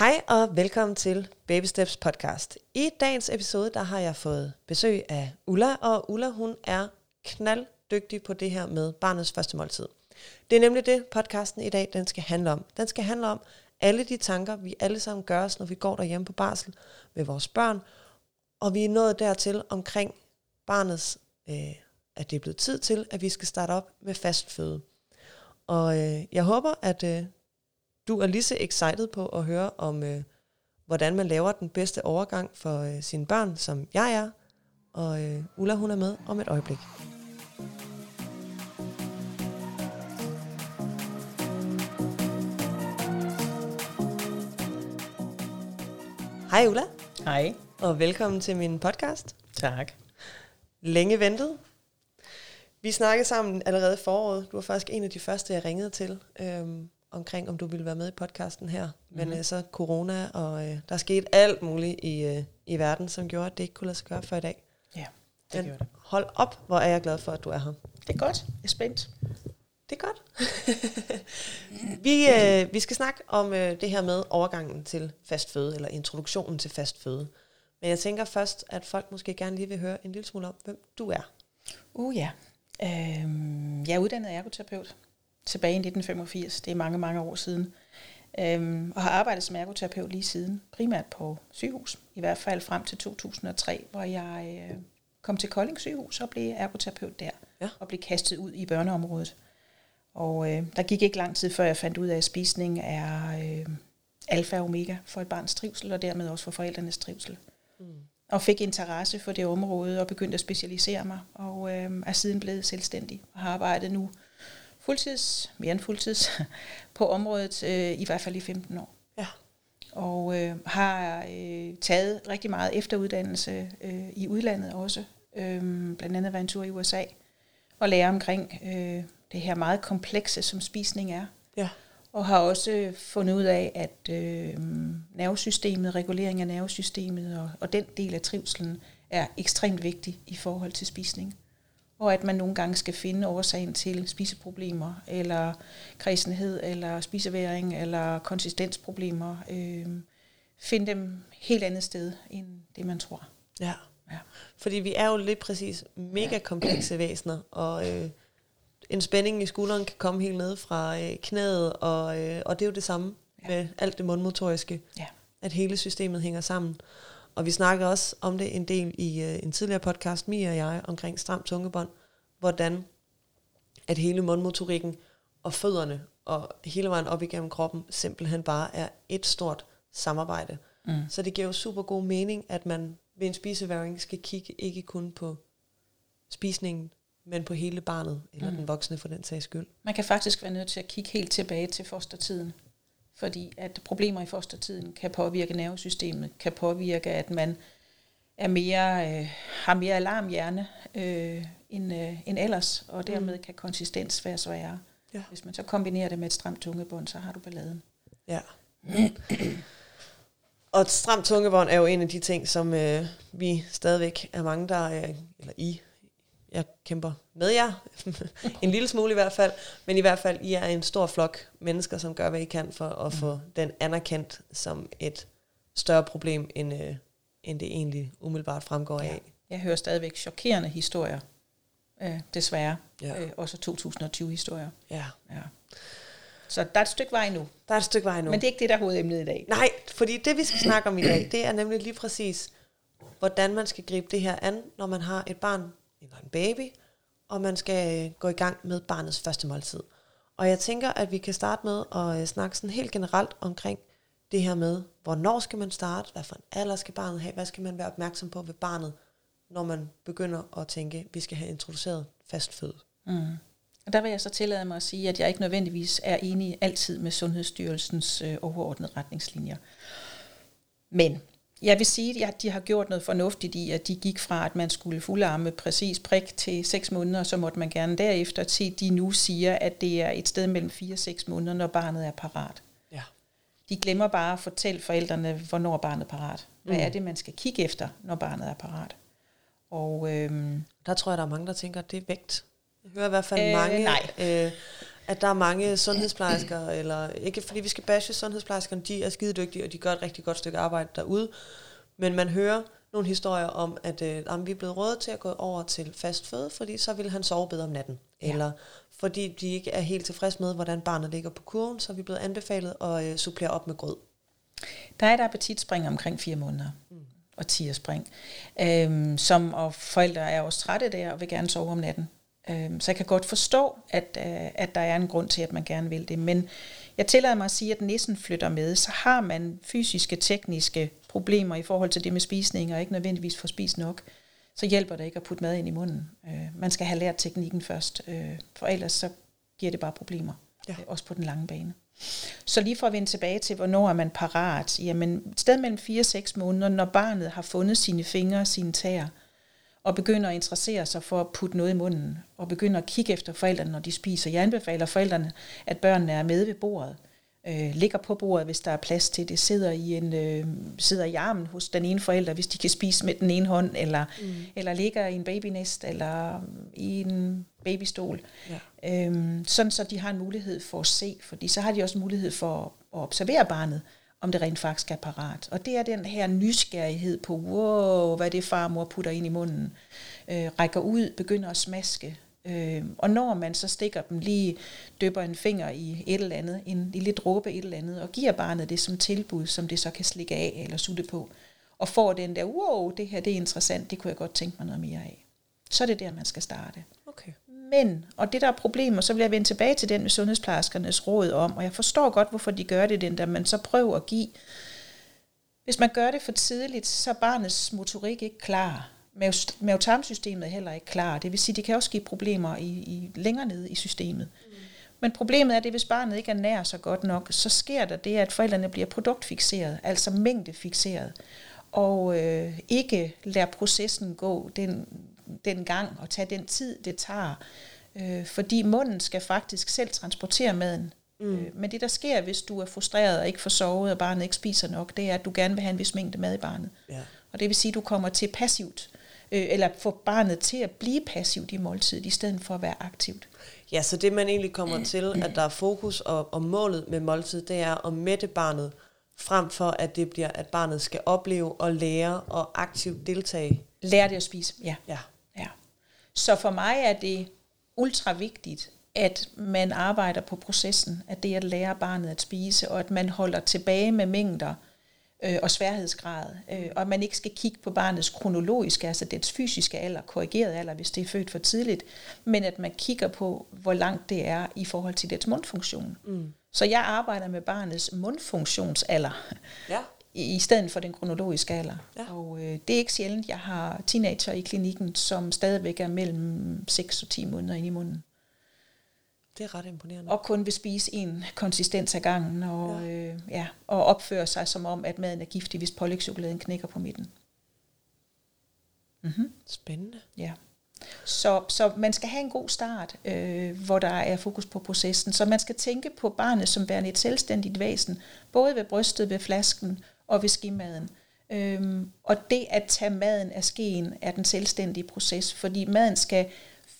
Hej og velkommen til Baby Steps podcast. I dagens episode, der har jeg fået besøg af Ulla, og Ulla hun er knalddygtig på det her med barnets første måltid. Det er nemlig det, podcasten i dag den skal handle om. Den skal handle om alle de tanker, vi alle sammen gør os, når vi går derhjemme på barsel med vores børn, og vi er nået dertil omkring barnets, øh, at det er blevet tid til, at vi skal starte op med fast føde. Og øh, jeg håber, at øh, du er lige så excited på at høre om, øh, hvordan man laver den bedste overgang for øh, sine børn, som jeg er. Og øh, Ulla, hun er med om et øjeblik. Hej Ulla, Hej. og velkommen til min podcast. Tak. Længe ventet. Vi snakkede sammen allerede i foråret. Du var faktisk en af de første, jeg ringede til, øhm, omkring om du ville være med i podcasten her. Men Mhm. øh, så corona, og øh, der skete alt muligt i, øh, i verden, som gjorde, at det ikke kunne lade sig gøre før i dag. Ja, det Men gjorde det. hold op, hvor er jeg glad for, at du er her. Det er godt. Jeg er spændt. Det er godt. vi, øh, vi skal snakke om øh, det her med overgangen til fast føde, eller introduktionen til fast føde. Men jeg tænker først, at folk måske gerne lige vil høre en lille smule om, hvem du er. Uh ja. Øhm, jeg er uddannet ergoterapeut tilbage i 1985. Det er mange, mange år siden. Øhm, og har arbejdet som ergoterapeut lige siden. Primært på sygehus. I hvert fald frem til 2003, hvor jeg øh, kom til Kolding sygehus og blev ergoterapeut der. Ja. Og blev kastet ud i børneområdet. Og øh, der gik ikke lang tid, før jeg fandt ud af, at spisning er øh, alfa og omega for et barns trivsel, og dermed også for forældrenes trivsel. Mm. Og fik interesse for det område og begyndte at specialisere mig, og øh, er siden blevet selvstændig og har arbejdet nu fuldtids, mere end fuldtids, på området, øh, i hvert fald i 15 år. Ja. Og øh, har øh, taget rigtig meget efteruddannelse øh, i udlandet også, øh, blandt andet været en tur i USA, og lære omkring øh, det her meget komplekse, som spisning er. Ja. Og har også fundet ud af, at øh, nervesystemet, regulering af nervesystemet og, og den del af trivselen er ekstremt vigtig i forhold til spisning. Og at man nogle gange skal finde årsagen til spiseproblemer, eller kredsenhed, eller spiseværing, eller konsistensproblemer. Øh, finde dem helt andet sted, end det man tror. Ja. Ja. Fordi vi er jo lidt præcis mega komplekse væsener, og øh, en spænding i skulderen kan komme helt ned fra øh, knæet, og, øh, og det er jo det samme. Ja. med alt det mundmotoriske, Ja. at hele systemet hænger sammen. Og vi snakker også om det en del i øh, en tidligere podcast, Mia og jeg, omkring stram tungebånd, hvordan at hele mundmotorikken og fødderne og hele vejen op igennem kroppen simpelthen bare er et stort samarbejde. Mm. Så det giver jo super god mening, at man ved en spiseværing skal kigge ikke kun på spisningen, men på hele barnet, eller mm. Mm. den voksne for den sags skyld. Man kan faktisk være nødt til at kigge helt tilbage til fostertiden. Fordi at problemer i fostertiden kan påvirke nervesystemet, kan påvirke, at man er mere, øh, har mere alarmhjerne øh, end, øh, end ellers, og dermed kan konsistens være sværere. Ja. Hvis man så kombinerer det med et stramt tungebånd, så har du balladen. Ja. Og et stramt tungebånd er jo en af de ting, som øh, vi stadigvæk er mange, der er, eller I, jeg kæmper med jer, en lille smule i hvert fald, men i hvert fald, I er en stor flok mennesker, som gør, hvad I kan for at få den anerkendt som et større problem, end, øh, end det egentlig umiddelbart fremgår Ja. af. Jeg hører stadigvæk chokerende historier, øh, desværre. Ja. Øh, også 2020-historier. ja. Ja. Så der er et stykke vej nu. Der er et stykke vej nu. Men det er ikke det, der er hovedemnet i dag. Nej, fordi det vi skal snakke om i dag, det er nemlig lige præcis, hvordan man skal gribe det her an, når man har et barn eller en baby, og man skal øh, gå i gang med barnets første måltid. Og jeg tænker, at vi kan starte med at øh, snakke sådan helt generelt omkring det her med, hvornår skal man starte, hvad for en alder skal barnet have, hvad skal man være opmærksom på ved barnet, når man begynder at tænke, at vi skal have introduceret fast føde. Mm. Og der vil jeg så tillade mig at sige, at jeg ikke nødvendigvis er enig altid med Sundhedsstyrelsens øh, overordnede retningslinjer. Men jeg vil sige, at de har gjort noget fornuftigt i, at de gik fra, at man skulle fuldarme præcis prik til 6 måneder, så måtte man gerne derefter til, de nu siger, at det er et sted mellem 4 og 6 måneder, når barnet er parat. Ja. De glemmer bare at fortælle forældrene, hvornår barnet er parat. Hvad Mm. er det, man skal kigge efter, når barnet er parat? Og øhm, Der tror jeg, der er mange, der tænker, at det er vægt. Jeg hører i hvert fald Øh, mange nej. Øh, At der er mange sundhedsplejersker, eller ikke fordi vi skal bashe sundhedsplejerskerne, de er skide dygtige, og de gør et rigtig godt stykke arbejde derude. Men man hører nogle historier om, at øh, jamen, vi er blevet rådet til at gå over til fast føde, fordi så vil han sove bedre om natten. Ja. Eller fordi de ikke er helt tilfreds med, hvordan barnet ligger på kurven, så er vi blevet anbefalet at øh, supplere op med grød. Der er et appetitspring omkring fire måneder. Mm. Og spring. Øhm, som, og forældre er også trætte der og vil gerne sove om natten. Øhm, så jeg kan godt forstå, at, øh, at der er en grund til, at man gerne vil det. Men jeg tillader mig at sige, at næsen flytter med. Så har man fysiske, tekniske problemer i forhold til det med spisning, og ikke nødvendigvis får spist nok, så hjælper det ikke at putte mad ind i munden. Øh, man skal have lært teknikken først, øh, for ellers så giver det bare problemer, ja. øh, også på den lange bane. Så lige for at vende tilbage til, hvornår er man parat? Jamen, et sted mellem 4 og 6 måneder, når barnet har fundet sine fingre, sine tæer, og begynder at interessere sig for at putte noget i munden, og begynder at kigge efter forældrene, når de spiser. Jeg anbefaler forældrene, at børnene er med ved bordet, øh, ligger på bordet, hvis der er plads til det, sidder i, en, øh, sidder i armen hos den ene forælder, hvis de kan spise med den ene hånd, eller, mm. eller ligger i en babynest, eller i en babystol. Ja. Øhm, sådan så de har en mulighed for at se, fordi så har de også mulighed for at observere barnet, om det rent faktisk er parat. Og det er den her nysgerrighed på, wow, hvad det far og mor putter ind i munden, øh, rækker ud, begynder at smaske, Øh, og når man så stikker dem lige, døber en finger i et eller andet, en lille dråbe et eller andet, og giver barnet det som tilbud, som det så kan slikke af eller sutte på, og får den der, wow, det her det er interessant, det kunne jeg godt tænke mig noget mere af. Så er det der, man skal starte. Okay. Men, og det der er problemer, så vil jeg vende tilbage til den med sundhedsplejerskernes råd om, og jeg forstår godt, hvorfor de gør det, den der man så prøver at give. Hvis man gør det for tidligt, så er barnets motorik ikke klar mavetarmsystemet er heller ikke klar. Det vil sige, det kan også give problemer i, i længere nede i systemet. Mm. Men problemet er, at hvis barnet ikke er nær så godt nok, så sker der det, at forældrene bliver produktfixeret, altså mængdefixeret, og øh, ikke lader processen gå den, den gang og tage den tid, det tager. Øh, fordi munden skal faktisk selv transportere maden. Mm. Øh, men det, der sker, hvis du er frustreret og ikke får sovet, og barnet ikke spiser nok, det er, at du gerne vil have en vis mængde mad i barnet. Ja. Og det vil sige, at du kommer til passivt øh, eller få barnet til at blive passivt i måltidet, i stedet for at være aktivt. Ja, så det man egentlig kommer til, at der er fokus og, og målet med måltid, det er at mætte barnet, frem for at det bliver, at barnet skal opleve og lære og aktivt deltage. Lære det at spise, ja. ja. Så for mig er det ultra vigtigt, at man arbejder på processen, at det at lære barnet at spise, og at man holder tilbage med mængder, øh, og sværhedsgrad, øh, og at man ikke skal kigge på barnets kronologiske, altså dets fysiske alder, korrigeret alder, hvis det er født for tidligt, men at man kigger på, hvor langt det er i forhold til dets mundfunktion. Mm. Så jeg arbejder med barnets mundfunktionsalder, ja. I, stedet for den kronologiske alder. Ja. Og øh, det er ikke sjældent, jeg har teenager i klinikken, som stadigvæk er mellem 6 og 10 måneder inde i munden. Det er ret imponerende. Og kun vil spise en konsistens ad gangen, og, ja. Øh, ja, og opføre sig som om, at maden er giftig, hvis pålægtschokoladen knækker på midten. Mm-hmm. Spændende. Ja. Så, så man skal have en god start, øh, hvor der er fokus på processen. Så man skal tænke på barnet som værende et selvstændigt væsen, både ved brystet, ved flasken og ved skimaden. Øhm, og det at tage maden af skeen er den selvstændige proces, fordi maden skal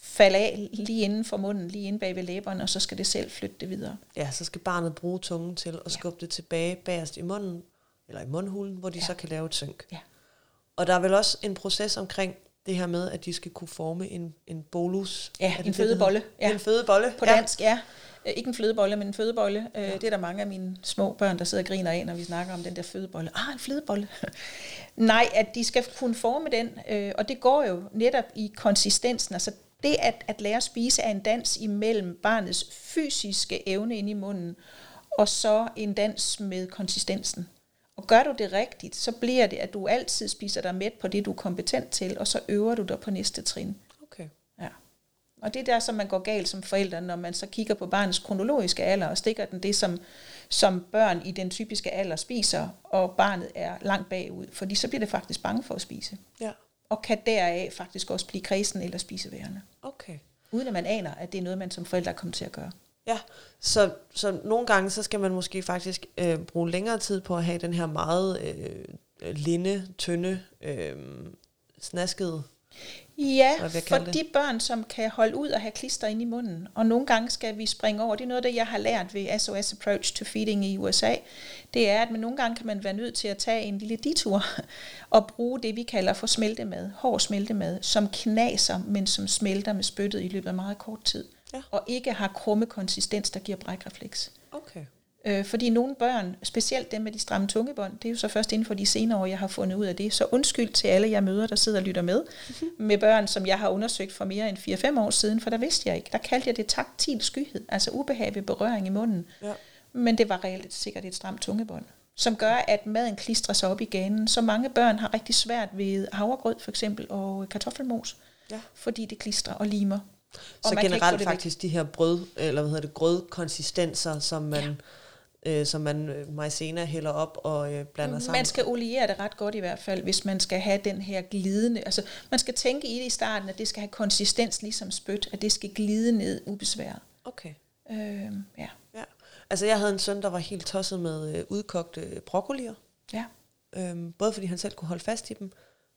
falde af lige inden for munden, lige inde bag ved læberne, og så skal det selv flytte det videre. Ja, så skal barnet bruge tungen til at ja. skubbe det tilbage bagerst i munden, eller i mundhulen, hvor de ja. så kan lave et synk. Ja. Og der er vel også en proces omkring det her med, at de skal kunne forme en, en bolus. Ja, en fødebolle. Ja. En fødebolle. På dansk, ja. ja. Ikke en flødebolle, men en fødebolle. Øh, ja. Det er der mange af mine små børn, der sidder og griner af, når vi snakker om den der fødebolle. Ah, en flødebolle. Nej, at de skal kunne forme den, øh, og det går jo netop i konsistensen. Altså det at, at lære at spise er en dans imellem barnets fysiske evne ind i munden, og så en dans med konsistensen. Og gør du det rigtigt, så bliver det, at du altid spiser dig mæt på det, du er kompetent til, og så øver du dig på næste trin. Og det er der, som man går galt som forældre, når man så kigger på barnets kronologiske alder, og stikker den det, som, som børn i den typiske alder spiser, og barnet er langt bagud, fordi så bliver det faktisk bange for at spise. Ja og kan deraf faktisk også blive kredsen eller spiseværende. Okay. Uden at man aner, at det er noget, man som forældre kommer til at gøre. Ja, så, så nogle gange, så skal man måske faktisk øh, bruge længere tid på at have den her meget øh, linde, tynde, øh, snaskede Ja, for det? de børn, som kan holde ud og have klister ind i munden, og nogle gange skal vi springe over, det er noget, det jeg har lært ved SOS Approach to Feeding i USA, det er, at man nogle gange kan man være nødt til at tage en lille detur og bruge det, vi kalder for smeltemad, hård smeltemad, som knaser, men som smelter med spyttet i løbet af meget kort tid, Ja. og ikke har krumme konsistens, der giver brækrefleks. Okay. Øh, fordi nogle børn, specielt dem med de stramme tungebånd, det er jo så først inden for de senere år, jeg har fundet ud af det. Så undskyld til alle jeg møder, der sidder og lytter med, med børn, som jeg har undersøgt for mere end 4-5 år siden, for der vidste jeg ikke. Der kaldte jeg det taktil skyhed, altså ubehag ved berøring i munden. Ja. Men det var reelt sikkert et stramt tungebånd, som gør, at maden klistrer sig op i ganen. Så mange børn har rigtig svært ved havregrød for eksempel og kartoffelmos, Ja. fordi det klistrer og limer. Så generelt det væk. faktisk de her brød, eller hvad hedder det, grødkonsistenser, som man, ja. Øh, som man øh, maizena hælder op og øh, blander sammen. Man skal oliere det ret godt i hvert fald, hvis man skal have den her glidende. Altså, man skal tænke i det i starten, at det skal have konsistens ligesom spyt, at det skal glide ned ubesværet. Okay. Øh, ja. Ja. Altså jeg havde en søn, der var helt tosset med øh, udkogte broccolier. ja. Øhm, både fordi han selv kunne holde fast i dem,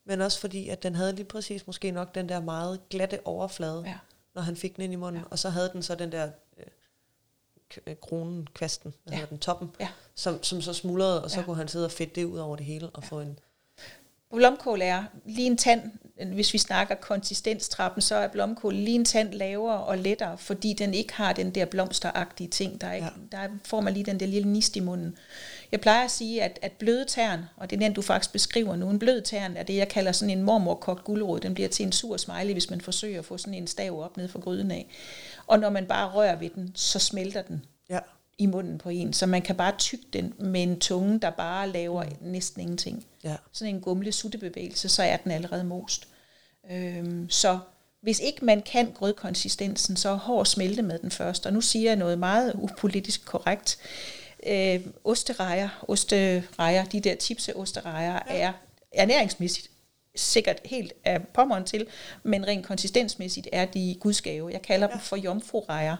men også fordi, at den havde lige præcis måske nok den der meget glatte overflade, Ja. når han fik den ind i munden. Ja. Og så havde den så den der kronen, kvasten, hvad Ja. hedder den, toppen, Ja. som, som så smuldrede, og så ja. kunne han sidde og fedte det ud over det hele, og ja. få en... Blomkål er lige en tand, hvis vi snakker konsistenstrappen, så er blomkål lige en tand lavere og lettere, fordi den ikke har den der blomsteragtige ting. Der, er ikke, ja. der får man lige den der lille nist i munden. Jeg plejer at sige, at, at bløde tern, og det er den, du faktisk beskriver nu, en blød tern er det, jeg kalder sådan en mormorkogt gulerod. Den bliver til en sur smiley, hvis man forsøger at få sådan en stav op ned fra gryden af. Og når man bare rører ved den, så smelter den Ja. i munden på en, så man kan bare tygge den med en tunge, der bare laver næsten ingenting Ja. sådan en gumle suttebevægelse, så er den allerede most. Øhm, så hvis ikke man kan grødkonsistensen, så er hård smelte med den først. Og nu siger jeg noget meget upolitisk korrekt. Øh, osterejer, osterejer, de der chipseosterejer, ja. er ernæringsmæssigt sikkert helt af pommeren til, men rent konsistensmæssigt er de gudsgave. Jeg kalder ja. dem for jomfrurejer.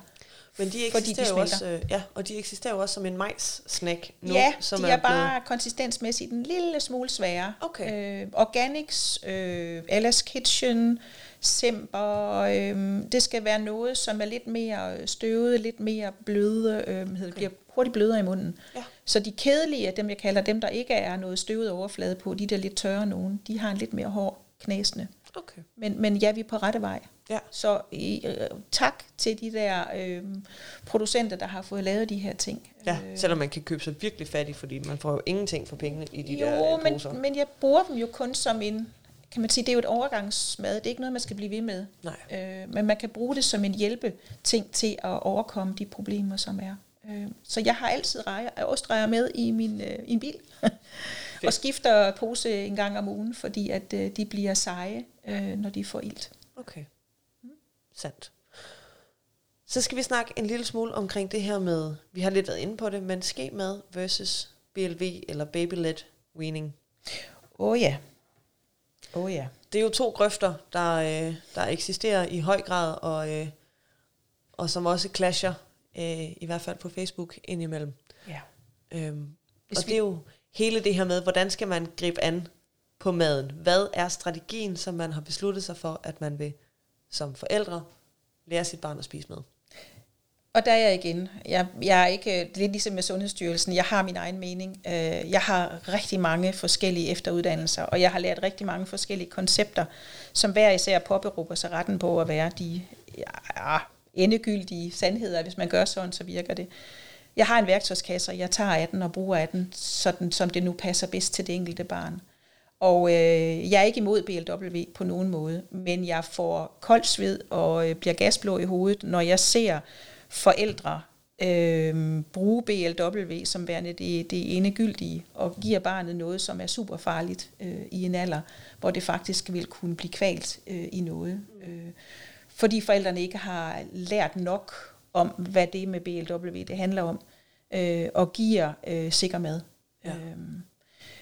Men de Fordi de eksisterer jo også, øh, ja, og de eksisterer jo også som en majs-snack nu, ja, som de er, bare konsistensmæssigt en lille smule sværere. Okay. Øh, Organics, øh, Ella's Kitchen, Semper, øh, det skal være noget, som er lidt mere støvet, lidt mere bløde, øh, hedder det, bliver hurtigt blødere i munden. Ja. Så de kedelige, dem jeg kalder dem, der ikke er noget støvet overflade på, de der lidt tørre nogen, de har en lidt mere hård knæsende. Okay. Men, men ja, vi er på rette vej. Ja. Så øh, tak til de der øh, producenter, der har fået lavet de her ting. Ja, Øh, selvom man kan købe sig virkelig fattig, fordi man får jo ingenting for pengene i de jo, der øh, men, poser. men jeg bruger dem jo kun som en, kan man sige, det er jo et overgangsmad. Det er ikke noget, man skal blive ved med. Nej. Øh, men man kan bruge det som en hjælpeting til at overkomme de problemer, som er. Øh, så jeg har altid rejer, ostrejer med i min, øh, i en bil. og skifter pose en gang om ugen, fordi at øh, de bliver seje, øh, når de får ilt. Okay. Sandt. Så skal vi snakke en lille smule omkring det her med, vi har lidt været inde på det, men skemad versus BLV eller baby-led weaning. Åh oh, ja. Oh, ja. Det er jo to grøfter, der, øh, der eksisterer i høj grad, og, øh, og som også clasher, øh, i hvert fald på Facebook indimellem. ja. Øhm, Hvis og vi- det er jo hele det her med, hvordan skal man gribe an på maden? Hvad er strategien, som man har besluttet sig for, at man vil som forældre lære sit barn at spise med? Og der er jeg igen. Jeg, jeg er ikke, det er lidt ligesom med Sundhedsstyrelsen, jeg har min egen mening. Øh, jeg har rigtig mange forskellige efteruddannelser, og jeg har lært rigtig mange forskellige koncepter, som hver især påberåber sig retten på at være de ja, endegyldige sandheder. Hvis man gør sådan, så virker det. Jeg har en værktøjskasse, og jeg tager af den og bruger af den, sådan som det nu passer bedst til det enkelte barn. Og øh, jeg er ikke imod BLW på nogen måde, men jeg får kold sved og øh, bliver gasblå i hovedet, når jeg ser forældre øh, bruge BLW som værende det, det ene gyldige, og giver barnet noget, som er super farligt øh, i en alder, hvor det faktisk vil kunne blive kvalt øh, i noget. Øh, fordi forældrene ikke har lært nok om, hvad det med BLW det handler om, øh, og giver øh, sikker mad. Ja. Øhm,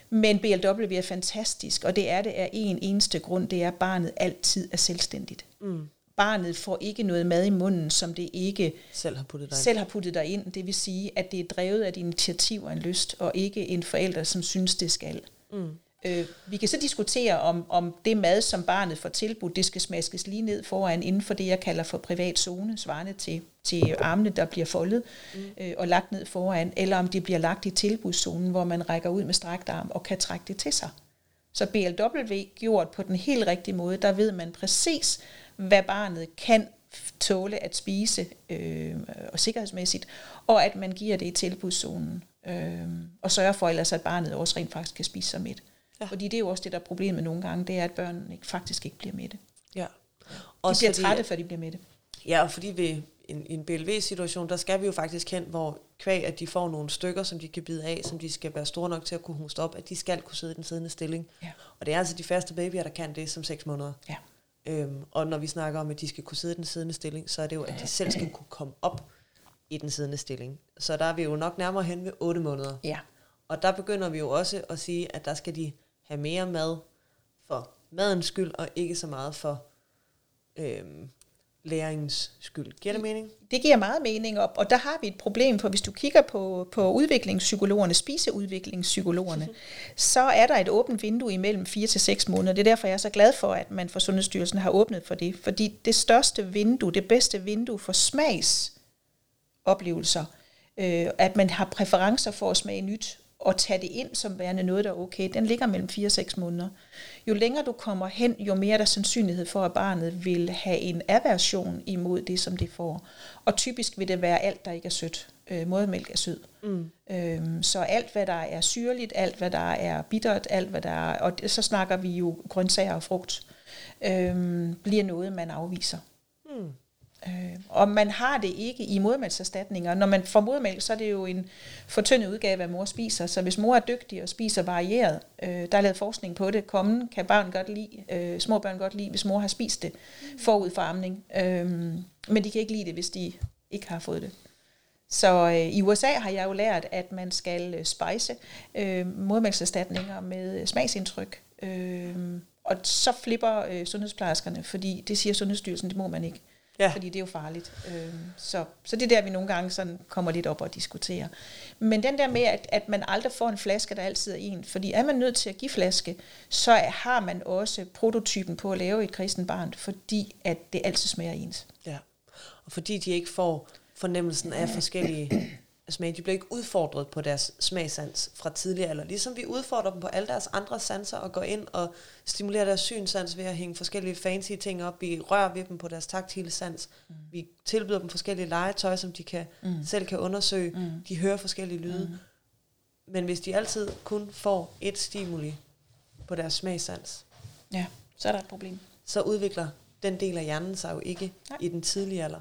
men BLW er fantastisk, og det er det af en eneste grund, det er, at barnet altid er selvstændigt. Mm. Barnet får ikke noget mad i munden, som det ikke Selv har puttet dig ind. selv har puttet dig ind. Det vil sige, at det er drevet af et initiativ og en lyst, og ikke en forælder, som synes, det skal. Mm. Øh, vi kan så diskutere, om, om det mad, som barnet får tilbudt, det skal smaskes lige ned foran inden for det, jeg kalder for privat zone, svarende til, til armene, der bliver foldet mm. øh, og lagt ned foran, eller om det bliver lagt i tilbudszonen, hvor man rækker ud med strakt arm og kan trække det til sig. Så BLW gjort på den helt rigtige måde, der ved man præcis, hvad barnet kan tåle at spise øh, og sikkerhedsmæssigt, og at man giver det i tilbudszonen, øh, og sørger for ellers, at barnet også rent faktisk kan spise sig midt. Ja. Fordi det er jo også det, der er problemet nogle gange, det er, at børn ikke, faktisk ikke bliver mætte. Ja. De også bliver fordi, trætte, før de bliver mætte. Ja, og fordi vi en, en BLV-situation, der skal vi jo faktisk hen, hvor kvæg, at de får nogle stykker, som de kan bide af, som de skal være store nok til at kunne hoste op, at de skal kunne sidde i den siddende stilling. Ja. Og det er altså de første babyer, der kan det som 6 måneder. Ja. Øhm, og når vi snakker om, at de skal kunne sidde i den siddende stilling, så er det jo, at de selv skal kunne komme op i den siddende stilling. Så der er vi jo nok nærmere hen ved 8 måneder. Ja. Og der begynder vi jo også at sige, at der skal de have mere mad for madens skyld, og ikke så meget for øhm, læringens skyld. Giver det mening? Det giver meget mening, og, og der har vi et problem, for hvis du kigger på, på udviklingspsykologerne, spiseudviklingspsykologerne, så er der et åbent vindue imellem 4 til 6 måneder. Det er derfor, jeg er så glad for, at man fra Sundhedsstyrelsen har åbnet for det. Fordi det største vindue, det bedste vindue for smagsoplevelser, øh, at man har præferencer for at smage nyt, og tage det ind som værende noget, der er okay, den ligger mellem 4 og 6 måneder. Jo længere du kommer hen, jo mere er der sandsynlighed for, at barnet vil have en aversion imod det, som det får. Og typisk vil det være alt, der ikke er sødt. Øh, modermælk er sød. Mm. Øhm, så alt, hvad der er syrligt, alt, hvad der er bittert, alt, hvad der er, og så snakker vi jo grøntsager og frugt, øhm, bliver noget, man afviser. Øh, og man har det ikke i modermælkserstatninger. Når man får modermælk, så er det jo en fortyndet udgave af, hvad mor spiser. Så hvis mor er dygtig og spiser varieret, øh, der er lavet forskning på det, kommen kan børn godt lide, øh, små børn godt lide, hvis mor har spist det forud for amning. Øh, men de kan ikke lide det, hvis de ikke har fået det. Så øh, i USA har jeg jo lært, at man skal øh, spejse øh, modermælkserstatninger med øh, smagsindtryk. Øh, og så flipper øh, sundhedsplejerskerne, fordi det siger Sundhedsstyrelsen, det må man ikke. Ja. Fordi det er jo farligt. Øh, så, så det er der, vi nogle gange sådan kommer lidt op og diskuterer. Men den der med, at, at man aldrig får en flaske, der altid er en. Fordi er man nødt til at give flaske, så har man også prototypen på at lave et kristen barn, fordi at det altid smager ens. Ja, og fordi de ikke får fornemmelsen af forskellige smag. De bliver ikke udfordret på deres smagsans fra tidligere alder. Ligesom vi udfordrer dem på alle deres andre sanser og går ind og stimulerer deres synsans ved at hænge forskellige fancy ting op. Vi rører ved dem på deres taktile sans. Mm. Vi tilbyder dem forskellige legetøj, som de kan, mm. selv kan undersøge. Mm. De hører forskellige lyde. Mm. Men hvis de altid kun får et stimuli på deres smagsans, ja, så er der et problem. Så udvikler den del af hjernen sig jo ikke Nej. i den tidlige alder.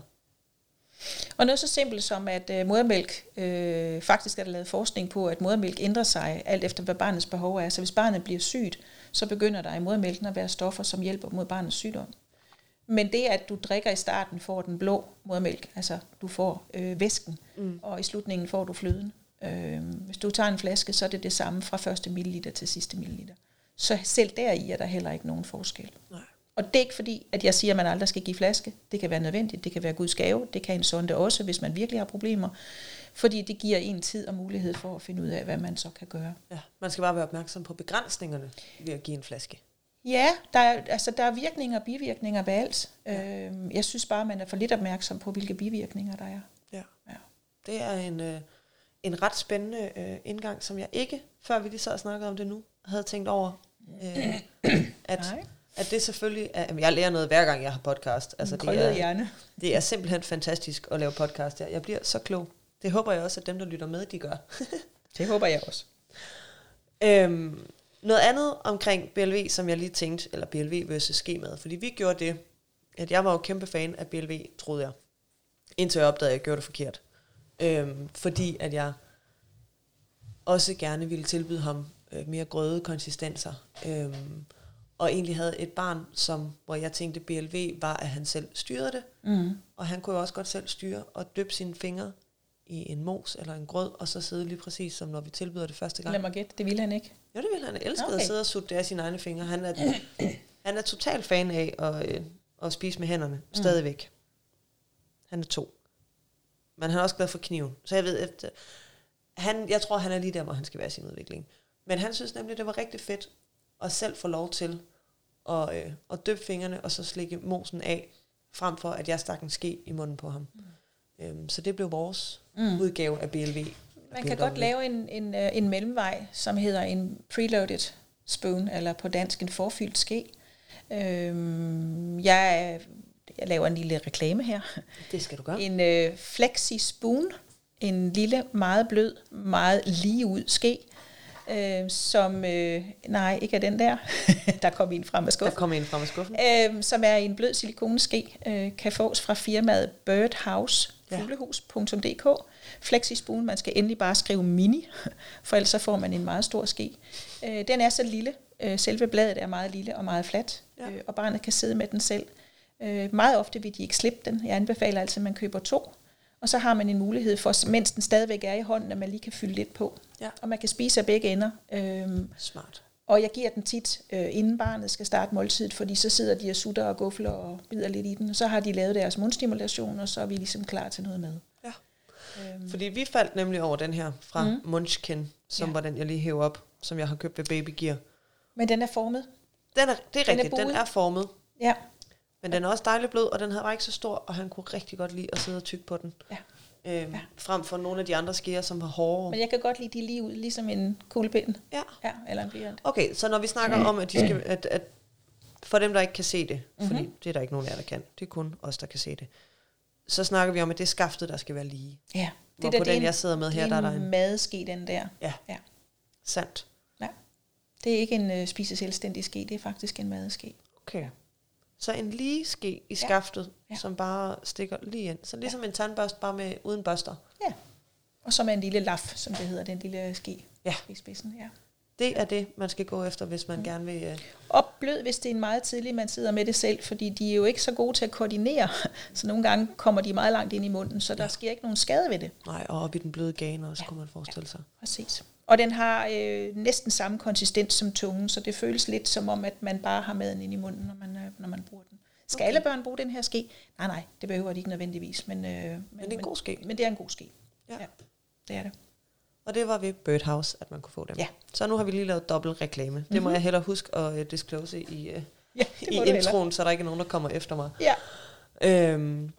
Og noget så simpelt som, at øh, modermælk, øh, faktisk er der lavet forskning på, at modermælk ændrer sig alt efter, hvad barnets behov er. Så hvis barnet bliver sygt, så begynder der i modermælken at være stoffer, som hjælper mod barnets sygdom. Men det, at du drikker i starten, får den blå modermælk, altså du får øh, væsken, mm. og i slutningen får du fløden. Øh, hvis du tager en flaske, så er det det samme fra første milliliter til sidste milliliter. Så selv deri er der heller ikke nogen forskel. Nej. Og det er ikke fordi, at jeg siger, at man aldrig skal give flaske. Det kan være nødvendigt, det kan være Guds gave, det kan en sonde også, hvis man virkelig har problemer. Fordi det giver en tid og mulighed for at finde ud af, hvad man så kan gøre. Ja, man skal bare være opmærksom på begrænsningerne ved at give en flaske. Ja, der er, altså, der er virkninger og bivirkninger ved alt. Ja. Øhm, jeg synes bare, man er for lidt opmærksom på, hvilke bivirkninger der er. Ja. ja. Det er en, øh, en ret spændende øh, indgang, som jeg ikke, før vi lige så snakket om det nu, havde tænkt over. Øh, at Nej at det selvfølgelig er, jeg lærer noget hver gang jeg har podcast. Altså, det er, hjerne. det er simpelthen fantastisk at lave podcast. Jeg, jeg bliver så klog. Det håber jeg også, at dem, der lytter med, de gør. det håber jeg også. Øhm, noget andet omkring BLV, som jeg lige tænkte, eller BLV versus skemaet, fordi vi gjorde det, at jeg var jo kæmpe fan af BLV, troede jeg, indtil jeg opdagede, at jeg gjorde det forkert. Øhm, fordi at jeg også gerne ville tilbyde ham øh, mere grøde konsistenser. Øhm, og egentlig havde et barn, som, hvor jeg tænkte, BLV var, at han selv styrede det, mm. og han kunne jo også godt selv styre og dyppe sine fingre i en mos eller en grød, og så sidde lige præcis som når vi tilbyder det første gang. Lad mig gætte, det ville han ikke? Ja, det ville han. elske okay. at sidde og sutte af sine egne fingre. Han er, han er total fan af at, øh, at spise med hænderne, mm. stadigvæk. Han er to. Men han er også glad for kniven. Så jeg ved, at han, jeg tror, han er lige der, hvor han skal være i sin udvikling. Men han synes nemlig, det var rigtig fedt og selv få lov til at, øh, at døbe fingrene, og så slikke mosen af, frem for at jeg stak en ske i munden på ham. Mm. Øhm, så det blev vores mm. udgave af BLV. Man kan godt lave en, en, øh, en mellemvej, som hedder en preloaded spoon, eller på dansk en forfyldt ske. Øhm, jeg, jeg laver en lille reklame her. Det skal du gøre. En øh, flexi spoon, en lille, meget blød, meget lige ud ske, øh, som, øh, nej, ikke er den der, der kom en frem af skuffen. Der kom en frem af skuffen. Øh, som er en blød silikoneske, øh, kan fås fra firmaet Birdhouse, fuglehus.dk. Flexispoon, man skal endelig bare skrive mini, for ellers så får man en meget stor ske. Øh, den er så lille, øh, selve bladet er meget lille og meget fladt, ja. øh, og barnet kan sidde med den selv. Øh, meget ofte vil de ikke slippe den. Jeg anbefaler altså, at man køber to, og så har man en mulighed for, mens den stadigvæk er i hånden, at man lige kan fylde lidt på. Ja. Og man kan spise af begge ender. Øhm, Smart. Og jeg giver den tit, øh, inden barnet skal starte måltidet, fordi så sidder de og sutter og gufler og bider lidt i den. Og så har de lavet deres mundstimulation, og så er vi ligesom klar til noget mad. Ja. Øhm. Fordi vi faldt nemlig over den her fra mm. Munchkin, som ja. var den, jeg lige hæver op, som jeg har købt ved Baby Gear. Men den er formet. Den er, det er den rigtigt, er den er formet. Ja. Men den er også dejligt blød, og den havde var ikke så stor, og han kunne rigtig godt lide at sidde og tykke på den. Ja. Øhm, ja. Frem for nogle af de andre skeer, som var hårde. Men jeg kan godt lide de lige ud, ligesom en kuglepind. Ja. ja. Eller en blyant. Okay, så når vi snakker om, at, de skal, at, at for dem, der ikke kan se det, mm-hmm. fordi det er der ikke nogen af jer, der kan, det er kun os, der kan se det, så snakker vi om, at det er skaftet, der skal være lige. Ja. Det er på den, en, jeg sidder med her, der er der en... madske, den der. Ja. ja. Sandt. Ja. Det er ikke en uh, spise selvstændig ske, det er faktisk en madske. Okay. Så en lige ske i skaftet, ja. Ja. som bare stikker lige ind. Så ligesom ja. en tandbørst, bare med uden børster. Ja. Og så med en lille laf, som det hedder, den lille ske ja. i spidsen. Ja. Det er det, man skal gå efter, hvis man mm. gerne vil... Uh... Og blød, hvis det er en meget tidlig, man sidder med det selv, fordi de er jo ikke så gode til at koordinere, så nogle gange kommer de meget langt ind i munden, så der ja. sker ikke nogen skade ved det. Nej, og op i den bløde gane også, ja. kunne man forestille sig. Ja, præcis. Og den har øh, næsten samme konsistens som tungen, så det føles lidt som om, at man bare har maden ind i munden, når man, øh, når man bruger den. Skal okay. alle børn bruge den her ske? Nej, nej, det behøver de ikke nødvendigvis. Men, øh, men, men det er en god ske. Men det er en god ske. Ja. ja. Det er det. Og det var ved Birdhouse, at man kunne få dem. Ja. Så nu har vi lige lavet dobbelt reklame. Mm-hmm. Det må mhm. jeg heller huske at uh, disclose i, uh, ja, i introen, heller. så der ikke er nogen, der kommer efter mig. Ja. Øhm,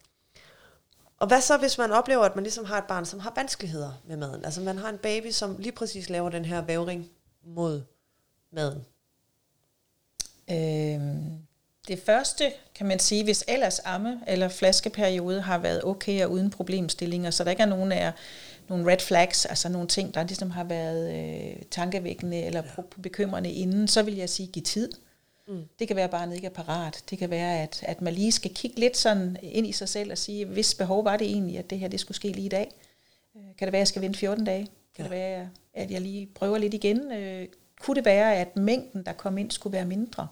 og hvad så, hvis man oplever, at man ligesom har et barn, som har vanskeligheder med maden? Altså man har en baby, som lige præcis laver den her vævring mod maden. Øhm, det første, kan man sige, hvis ellers amme- eller flaskeperiode har været okay og uden problemstillinger, så der ikke er nogen af nogle red flags, altså nogle ting, der ligesom har været øh, tankevækkende eller ja. bekymrende inden, så vil jeg sige, giv tid. Mm. Det kan være, at barnet ikke er parat. Det kan være, at, at man lige skal kigge lidt sådan ind i sig selv og sige, hvis behov var det egentlig, at det her det skulle ske lige i dag. Øh, kan det være, at jeg skal vente 14 dage? Kan ja. det være, at jeg lige prøver lidt igen? Øh, kunne det være, at mængden, der kom ind, skulle være mindre?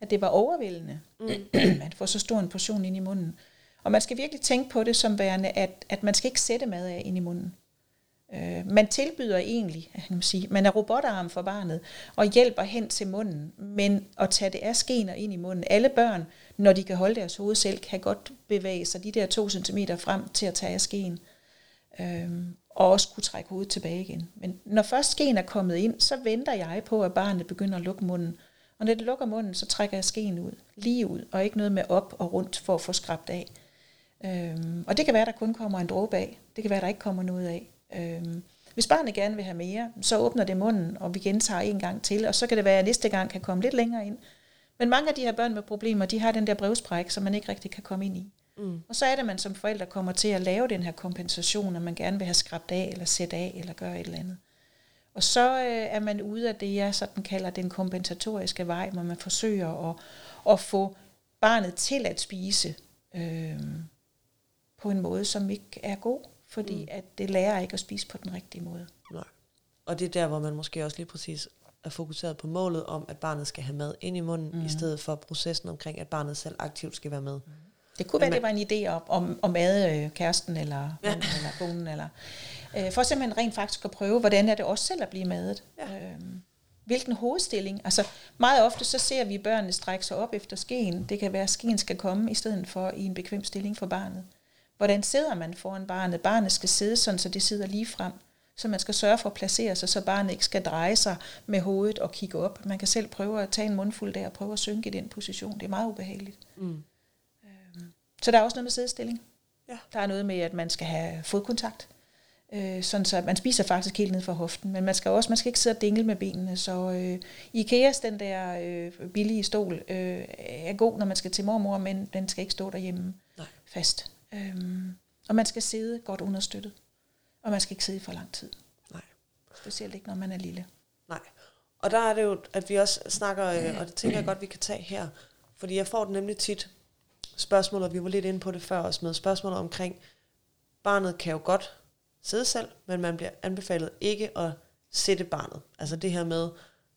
At det var overvældende, mm. at få så stor en portion ind i munden. Og man skal virkelig tænke på det som værende, at, at man skal ikke sætte mad af ind i munden. Øh, man tilbyder egentlig, kan man sige, man er robotarm for barnet og hjælper hen til munden, men at tage det af skener ind i munden. Alle børn, når de kan holde deres hoved selv, kan godt bevæge sig de der to centimeter frem til at tage af skeen. Øh, og også kunne trække hovedet tilbage igen. Men når først skeen er kommet ind, så venter jeg på, at barnet begynder at lukke munden. Og når det lukker munden, så trækker jeg skeen ud, lige ud, og ikke noget med op og rundt for at få skrabt af. Øhm, og det kan være, at der kun kommer en dråbe af. Det kan være, at der ikke kommer noget af. Øhm, hvis barnet gerne vil have mere, så åbner det munden, og vi gentager en gang til, og så kan det være, at næste gang kan komme lidt længere ind. Men mange af de her børn med problemer, de har den der brevspræk, som man ikke rigtig kan komme ind i. Mm. Og så er det, at man som forældre kommer til at lave den her kompensation, at man gerne vil have skrabt af, eller sætte af, eller gøre et eller andet. Og så øh, er man ude af det, jeg sådan kalder den kompensatoriske vej, hvor man forsøger at, at få barnet til at spise øh, på en måde, som ikke er god fordi mm. at det lærer ikke at spise på den rigtige måde. Nej. Og det er der, hvor man måske også lige præcis er fokuseret på målet om, at barnet skal have mad ind i munden, mm. i stedet for processen omkring, at barnet selv aktivt skal være med. Mm. Det kunne være, man, det var en idé om, om, om mad øh, kæresten eller, ja. eller konen. Eller, øh, for simpelthen rent faktisk at prøve, hvordan er det også selv at blive madet. Ja. Øhm, hvilken hovedstilling. Altså meget ofte så ser vi børnene strække sig op efter skeen. Det kan være, at skeen skal komme i stedet for i en bekvem stilling for barnet. Hvordan sidder man foran barnet? Barnet skal sidde sådan, så det sidder lige frem. Så man skal sørge for at placere sig, så barnet ikke skal dreje sig med hovedet og kigge op. Man kan selv prøve at tage en mundfuld der og prøve at synke i den position. Det er meget ubehageligt. Mm. Øhm, så der er også noget med sædestilling. Ja. Der er noget med, at man skal have fodkontakt. Øh, sådan så man spiser faktisk helt ned for hoften, men man skal også man skal ikke sidde og dingle med benene. Så øh, Ikeas, den der øh, billige stol, øh, er god, når man skal til mormor, men den skal ikke stå derhjemme Nej. fast. Øhm, og man skal sidde godt understøttet. Og man skal ikke sidde for lang tid. Nej. Specielt ikke, når man er lille. Nej. Og der er det jo, at vi også snakker, øh, og det tænker jeg godt, vi kan tage her. Fordi jeg får det nemlig tit spørgsmål, og vi var lidt inde på det før også med spørgsmålet omkring, barnet kan jo godt sidde selv, men man bliver anbefalet ikke at sætte barnet. Altså det her med,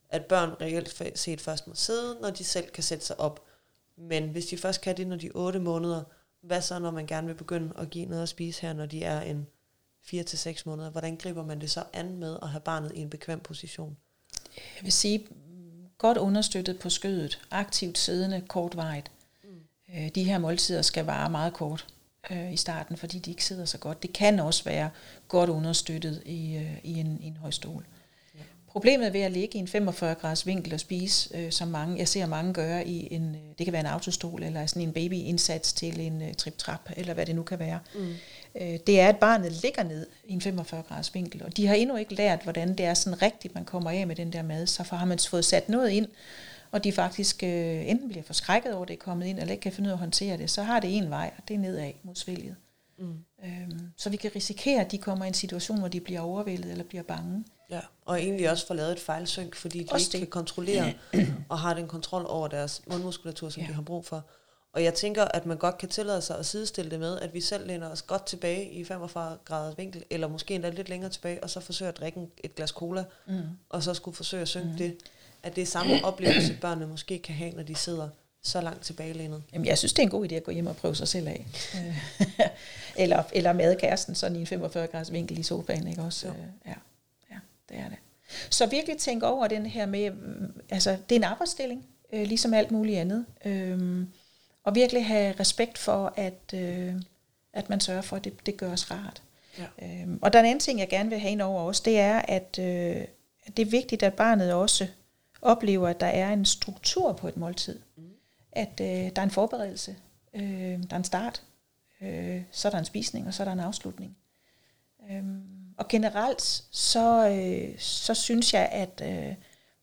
at børn reelt set først må sidde, når de selv kan sætte sig op. Men hvis de først kan det, når de er 8 måneder, hvad så, når man gerne vil begynde at give noget at spise her, når de er en 4-6 måneder? Hvordan griber man det så an med at have barnet i en bekvem position? Jeg vil sige, godt understøttet på skødet, aktivt siddende, kortvarigt. Mm. De her måltider skal vare meget kort øh, i starten, fordi de ikke sidder så godt. Det kan også være godt understøttet i, øh, i, en, i en høj stol. Problemet ved at ligge i en 45 graders vinkel og spise, øh, som mange, jeg ser mange gøre i en, øh, det kan være en autostol, eller sådan en babyindsats til en øh, trip-trap, eller hvad det nu kan være, mm. øh, det er, at barnet ligger ned i en 45 graders vinkel, og de har endnu ikke lært, hvordan det er sådan rigtigt, man kommer af med den der mad, så har man fået sat noget ind, og de faktisk øh, enten bliver forskrækket over, at det er kommet ind, eller ikke kan finde ud af at håndtere det, så har det en vej, og det er nedad mod svælget. Mm. Øhm, så vi kan risikere, at de kommer i en situation, hvor de bliver overvældet eller bliver bange. Ja, og egentlig også får lavet et fejlsynk, fordi de også ikke det. kan kontrollere og har den kontrol over deres mundmuskulatur, som ja. de har brug for. Og jeg tænker, at man godt kan tillade sig at sidestille det med, at vi selv læner os godt tilbage i 45 graders vinkel, eller måske endda lidt længere tilbage, og så forsøger at drikke et glas cola, mm. og så skulle forsøge at synke mm. det at det er samme oplevelse, børnene måske kan have, når de sidder så langt tilbage lænet. Jamen, jeg synes, det er en god idé at gå hjem og prøve sig selv af. eller, eller med kæresten sådan i en 45 graders vinkel i sofaen, ikke også? Jo. Ja, ja, det er det. Så virkelig tænk over den her med, altså det er en arbejdsstilling, øh, ligesom alt muligt andet. Øh, og virkelig have respekt for, at, øh, at man sørger for, at det, det gøres rart. Ja. Øh, og der er en anden ting, jeg gerne vil have ind over også, det er, at øh, det er vigtigt, at barnet også oplever, at der er en struktur på et måltid. Mm. At øh, der er en forberedelse, øh, der er en start, øh, så er der en spisning, og så er der en afslutning. Øh, og generelt, så, øh, så synes jeg, at øh,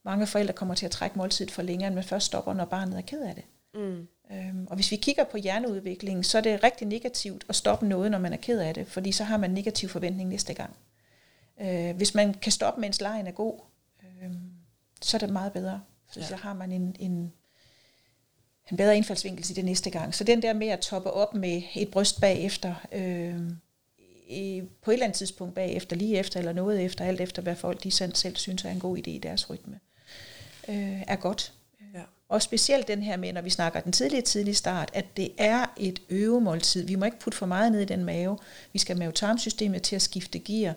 mange forældre kommer til at trække måltidet for længere, end man først stopper, når barnet er ked af det. Mm. Øhm, og hvis vi kigger på hjerneudviklingen, så er det rigtig negativt at stoppe noget, når man er ked af det, fordi så har man negativ forventning næste gang. Øh, hvis man kan stoppe, mens lejen er god, øh, så er det meget bedre. Så, ja. så har man en, en, en bedre indfaldsvinkel til det næste gang. Så den der med at toppe op med et bryst bagefter, øh, i, på et eller andet tidspunkt bagefter, lige efter eller noget efter, alt efter hvad folk de selv, synes er en god idé i deres rytme, øh, er godt. Ja. Og specielt den her med, når vi snakker den tidlige, tidlige start, at det er et øvemåltid. Vi må ikke putte for meget ned i den mave. Vi skal have mavetarmsystemet til at skifte gear.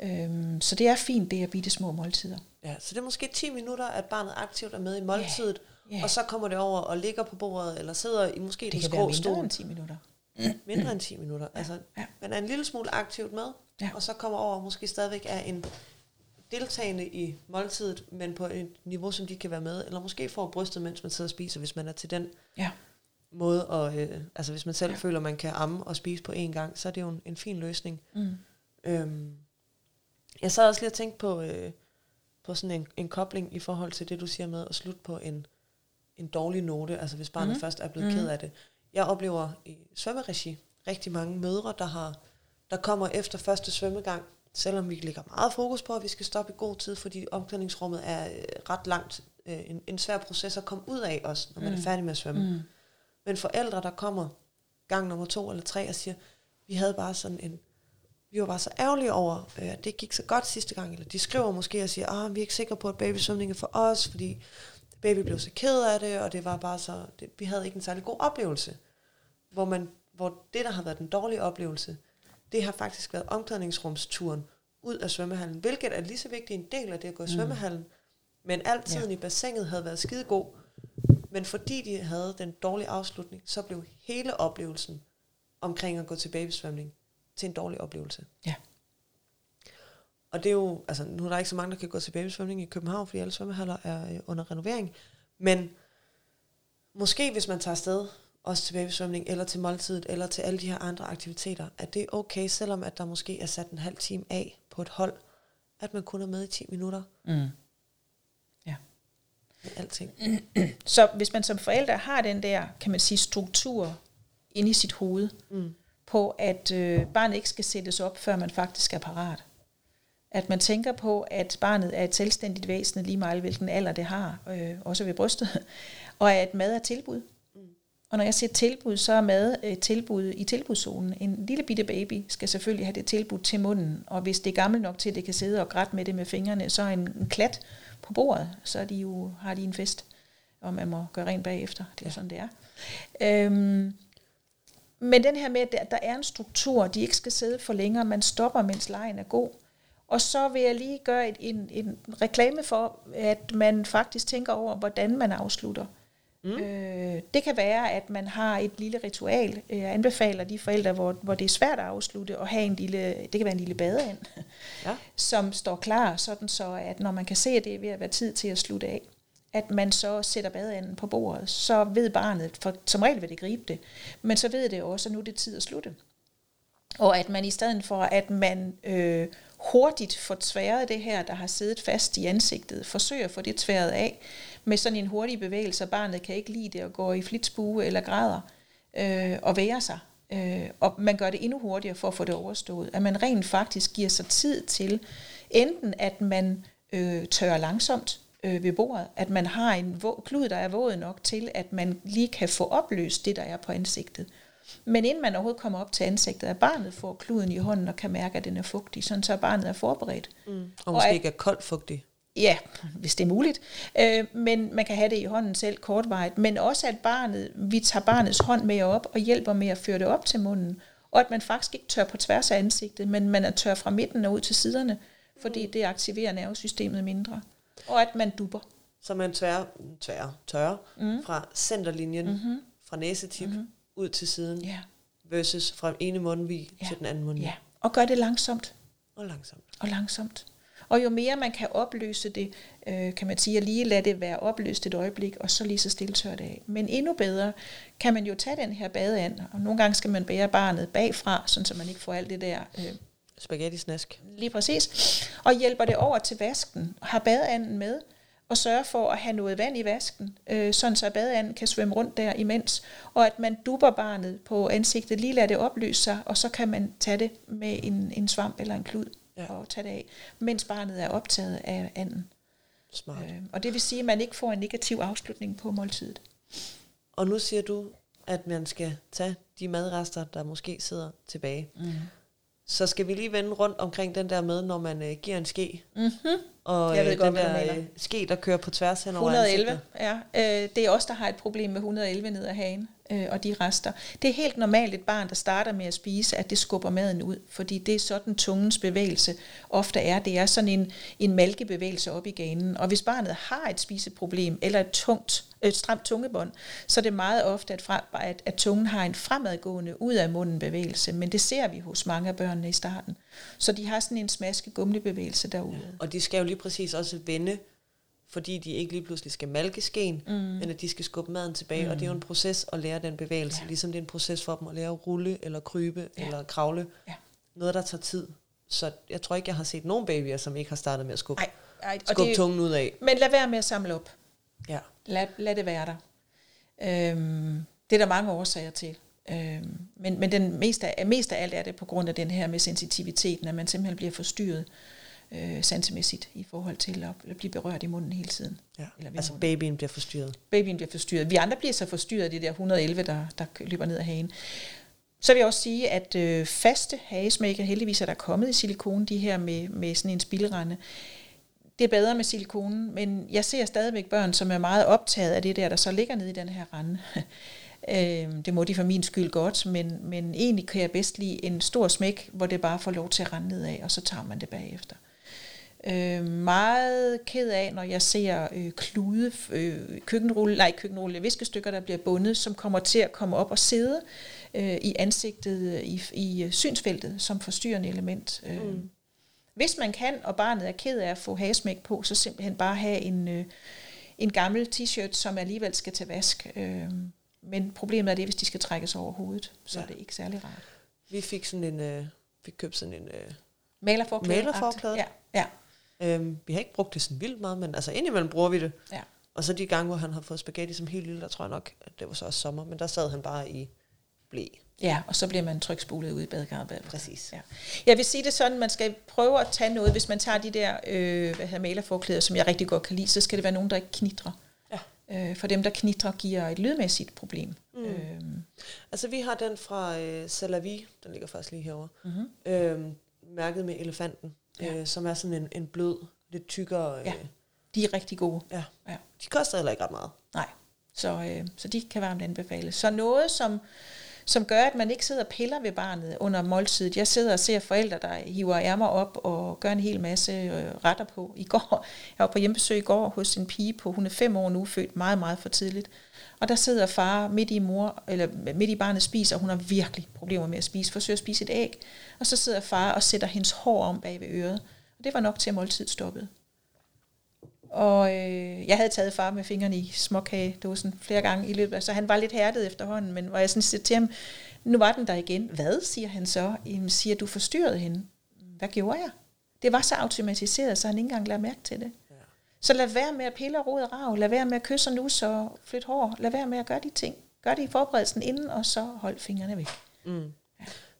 Øhm, så det er fint, det her bitte små måltider. Ja, så det er måske 10 minutter, at barnet aktivt er med i måltidet, yeah, yeah. og så kommer det over og ligger på bordet, eller sidder i måske det den skrå stol. Det mindre end 10 minutter. Mindre end 10 minutter. Altså, ja. man er en lille smule aktivt med, ja. og så kommer over måske stadigvæk er en deltagende i måltidet, men på et niveau, som de kan være med, eller måske får brystet, mens man sidder og spiser, hvis man er til den ja. måde, og øh, altså hvis man selv ja. føler, man kan amme og spise på én gang, så er det jo en, en fin løsning. Mm. Øhm, jeg sad også lige og tænkte på, øh, på sådan en, en kobling i forhold til det, du siger med at slutte på en, en dårlig note, altså hvis barnet mm. først er blevet mm. ked af det. Jeg oplever i svømmeregi rigtig mange mødre, der, har, der kommer efter første svømmegang, selvom vi lægger meget fokus på, at vi skal stoppe i god tid, fordi omklædningsrummet er øh, ret langt, øh, en, en svær proces at komme ud af os, når man mm. er færdig med at svømme. Mm. Men forældre, der kommer gang nummer to eller tre og siger, vi havde bare sådan en vi var bare så ærgerlige over, øh, at det gik så godt sidste gang. Eller de skriver måske og siger, at ah, vi er ikke sikre på, at babysvømning er for os, fordi baby blev så ked af det, og det var bare så, det, vi havde ikke en særlig god oplevelse. Hvor, man, hvor det, der har været den dårlige oplevelse, det har faktisk været omklædningsrumsturen ud af svømmehallen, hvilket er lige så vigtig en del af det at gå i mm. svømmehallen. Men altid ja. i bassinet havde været skide god. Men fordi de havde den dårlige afslutning, så blev hele oplevelsen omkring at gå til babysvømning til en dårlig oplevelse. Ja. Og det er jo, altså nu er der ikke så mange, der kan gå til babysvømning i København, fordi alle svømmehaller er øh, under renovering. Men måske hvis man tager afsted, også til babysvømning, eller til måltidet, eller til alle de her andre aktiviteter, at det er okay, selvom at der måske er sat en halv time af på et hold, at man kun er med i 10 minutter Mm. Ja. med alting. Så hvis man som forælder har den der, kan man sige, struktur inde i sit hoved, Mm. på at øh, barnet ikke skal sættes op, før man faktisk er parat. At man tænker på, at barnet er et selvstændigt væsen, lige meget hvilken alder det har, øh, også ved brystet, og at mad er tilbud. Og når jeg siger tilbud, så er mad et tilbud i tilbudszonen. En lille bitte baby skal selvfølgelig have det tilbud til munden, og hvis det er gammel nok til, at det kan sidde og grætte med det med fingrene, så er en, en klat på bordet, så er de jo, har de en fest, og man må gøre rent bagefter. Det er ja. sådan, det er. Øhm, men den her med, at der- der er en struktur, de ikke skal sidde for længere, man stopper, mens lejen er god. Og så vil jeg lige gøre et, en, en reklame for, at man faktisk tænker over, hvordan man afslutter. Mm. Øh, det kan være, at man har et lille ritual. Jeg anbefaler de forældre, hvor, hvor det er svært at afslutte, at have en lille, det kan være en lille badeand, Ja. som står klar, sådan så at når man kan se, at det er ved at være tid til at slutte af, at man så sætter badeanden på bordet, så ved barnet, for som regel vil det gribe det, men så ved det også, at nu er det tid at slutte. Og at man i stedet for, at man øh, hurtigt får tværet det her, der har siddet fast i ansigtet, forsøger at få det tværet af med sådan en hurtig bevægelse, og barnet kan ikke lide det og går i flitsbue eller græder øh, og værer sig. Øh, og man gør det endnu hurtigere for at få det overstået. At man rent faktisk giver sig tid til, enten at man øh, tørrer langsomt øh, ved bordet, at man har en klud, der er våd nok til, at man lige kan få opløst det, der er på ansigtet. Men inden man overhovedet kommer op til ansigtet, at barnet får kluden i hånden og kan mærke, at den er fugtig, sådan så barnet er forberedt. Mm. Og Og måske at- ikke er koldt fugtig. Ja, hvis det er muligt. Øh, men man kan have det i hånden selv kortvarigt. Men også at barnet, vi tager barnets hånd med op og hjælper med at føre det op til munden. Og at man faktisk ikke tør på tværs af ansigtet, men man er tør fra midten og ud til siderne, fordi det aktiverer nervesystemet mindre. Og at man dupper. Så man tvær, tvær, tørrer mm. fra centerlinjen, Mhm. mm-hmm. fra næsetip, mm-hmm. Ud til siden, Ja. versus fra ene mundvig Ja. til den anden mundvig. ja. Og gør det langsomt. Og langsomt. og langsomt. Og jo mere man kan opløse det, øh, kan man sige, at lige lade det være opløst et øjeblik, og så lige så stille tør det af. Men endnu bedre kan man jo tage den her badeand, og nogle gange skal man bære barnet bagfra, sådan så man ikke får alt det der øh, Spaghetti snask. lige præcis, og hjælper det over til vasken, har badeanden med, og sørger for at have noget vand i vasken, øh, sådan så badeanden kan svømme rundt der imens, og at man dupper barnet på ansigtet, lige lader det opløse sig, og så kan man tage det med en, en svamp eller en klud ja. og tage det af, mens barnet er optaget af anden. Smart. Øh, og det vil sige, at man ikke får en negativ afslutning på måltidet. Og nu siger du, at man skal tage de madrester, der måske sidder tilbage. Mm. Så skal vi lige vende rundt omkring den der med, når man øh, giver en ske. Mm-hmm. Og Jeg ved øh, godt, den der øh, ske, der kører på tværs hen over 111, ansigtet. ja. Øh, det er os, der har et problem med 111 ned ad hagen øh, og de rester. Det er helt normalt et barn, der starter med at spise, at det skubber maden ud, fordi det er sådan tungens bevægelse ofte er. Det er sådan en, en malkebevægelse op i ganen. Og hvis barnet har et spiseproblem eller et tungt et stramt tungebånd, så er det meget ofte, at, fra, at, at tungen har en fremadgående ud af munden bevægelse, men det ser vi hos mange af børnene i starten. Så de har sådan en smaske gumlebevægelse derude. Ja. Og de skal jo lige præcis også vende, fordi de ikke lige pludselig skal malke skeen, mm. men at de skal skubbe maden tilbage. Mm. Og det er jo en proces at lære den bevægelse, ja. Ligesom det er en proces for dem at lære at rulle, eller krybe, ja. Eller kravle. Ja. Noget, der tager tid. Så jeg tror ikke, jeg har set nogen babyer, som ikke har startet med at skubbe, Ej, ej, og skubbe det, tungen ud af. men lad være med at samle op. Ja. Lad, lad det være der. Øhm, det er der mange årsager til. Øhm, men men den mest af, mest af alt er det på grund af den her med sensitiviteten, at man simpelthen bliver forstyrret øh, sansemæssigt i forhold til at blive berørt i munden hele tiden. ja. Eller Altså munden. babyen bliver forstyrret. Babyen bliver forstyrret. Vi andre bliver så forstyrret af det der 111, der, der løber ned ad hagen. Så vil jeg også sige, at øh, faste hagesmækker, heldigvis er der kommet i silikone, de her med, med sådan en spilderende. Det er bedre med silikonen, men jeg ser stadigvæk børn, som er meget optaget af det der, der så ligger nede i den her rende. Øh, det må de for min skyld godt, men, men egentlig kan jeg bedst lide en stor smæk, hvor det bare får lov til at rende ned af, og så tager man det bagefter. Øh, meget ked af, når jeg ser øh, klude, øh, køkkenrulle, nej, køkkenrulle, viskestykker, der bliver bundet, som kommer til at komme op og sidde øh, i ansigtet, i, i øh, synsfeltet, som forstyrrende element. Øh, Mm. Hvis man kan, og barnet er ked af at få hagesmæk på, så simpelthen bare have en, øh, en gammel t-shirt, som alligevel skal til vask. Øh, men problemet er det, hvis de skal trækkes over hovedet, så ja. er det ikke særlig rart. Vi fik sådan en, øh, fik købt sådan en øh, Malerforklæde. malerforklæde. Ja, ja. Øhm, vi har ikke brugt det sådan vildt meget, men altså indimellem bruger vi det. ja. Og så de gange, hvor han har fået spaghetti som helt lille, der tror jeg nok, at det var så også sommer, men der sad han bare i blæ. Ja, og så bliver man trykspulet ud i badekarret bagefter. Præcis. Ja. Jeg vil sige det sådan, man skal prøve at tage noget, hvis man tager de der øh, hvad hedder, malerforklæder, som jeg rigtig godt kan lide, så skal det være nogen, der ikke knitrer. Ja. Øh, for dem, der knitrer, giver et lydmæssigt problem. Mm. Øh, Altså vi har den fra øh, Salavi, den ligger faktisk lige herovre, mm-hmm. øhm, mærket med elefanten, Ja. øh, som er sådan en, en blød, lidt tykkere. Øh, Ja. De er rigtig gode. ja. Ja. De koster heller ikke ret meget. Nej, så, øh, så de kan varmt anbefales. Så noget, som, som gør, at man ikke sidder og piller ved barnet under måltidet. Jeg sidder og ser forældre, der hiver ærmer op og gør en hel masse øh, retter på. I går, jeg var på hjemmebesøg i går hos en pige på, hun er fem år nu, født meget, meget for tidligt. Og der sidder far midt i mor, eller midt i barnet spiser, og hun har virkelig problemer med at spise, forsøger at spise et æg. Og så sidder far og sætter hendes hår om bag ved øret. Og det var nok til, at måltidet stoppede. Og øh, jeg havde taget far med fingrene i småkagedåsen flere gange i løbet af, så han var lidt hærdet efterhånden, men hvor jeg sådan siger til ham, nu var den der igen. Hvad, siger han så? Jamen, siger du forstyrrede hende? Hvad gjorde jeg? Det var så automatiseret, så han ikke engang lagde mærke til det. Ja. Så lad være med at pille og rode og rav, lad være med at kysse og nusse og flytte hår, lad være med at gøre de ting. Gør det i forberedelsen inden, og så hold fingrene væk. Mm.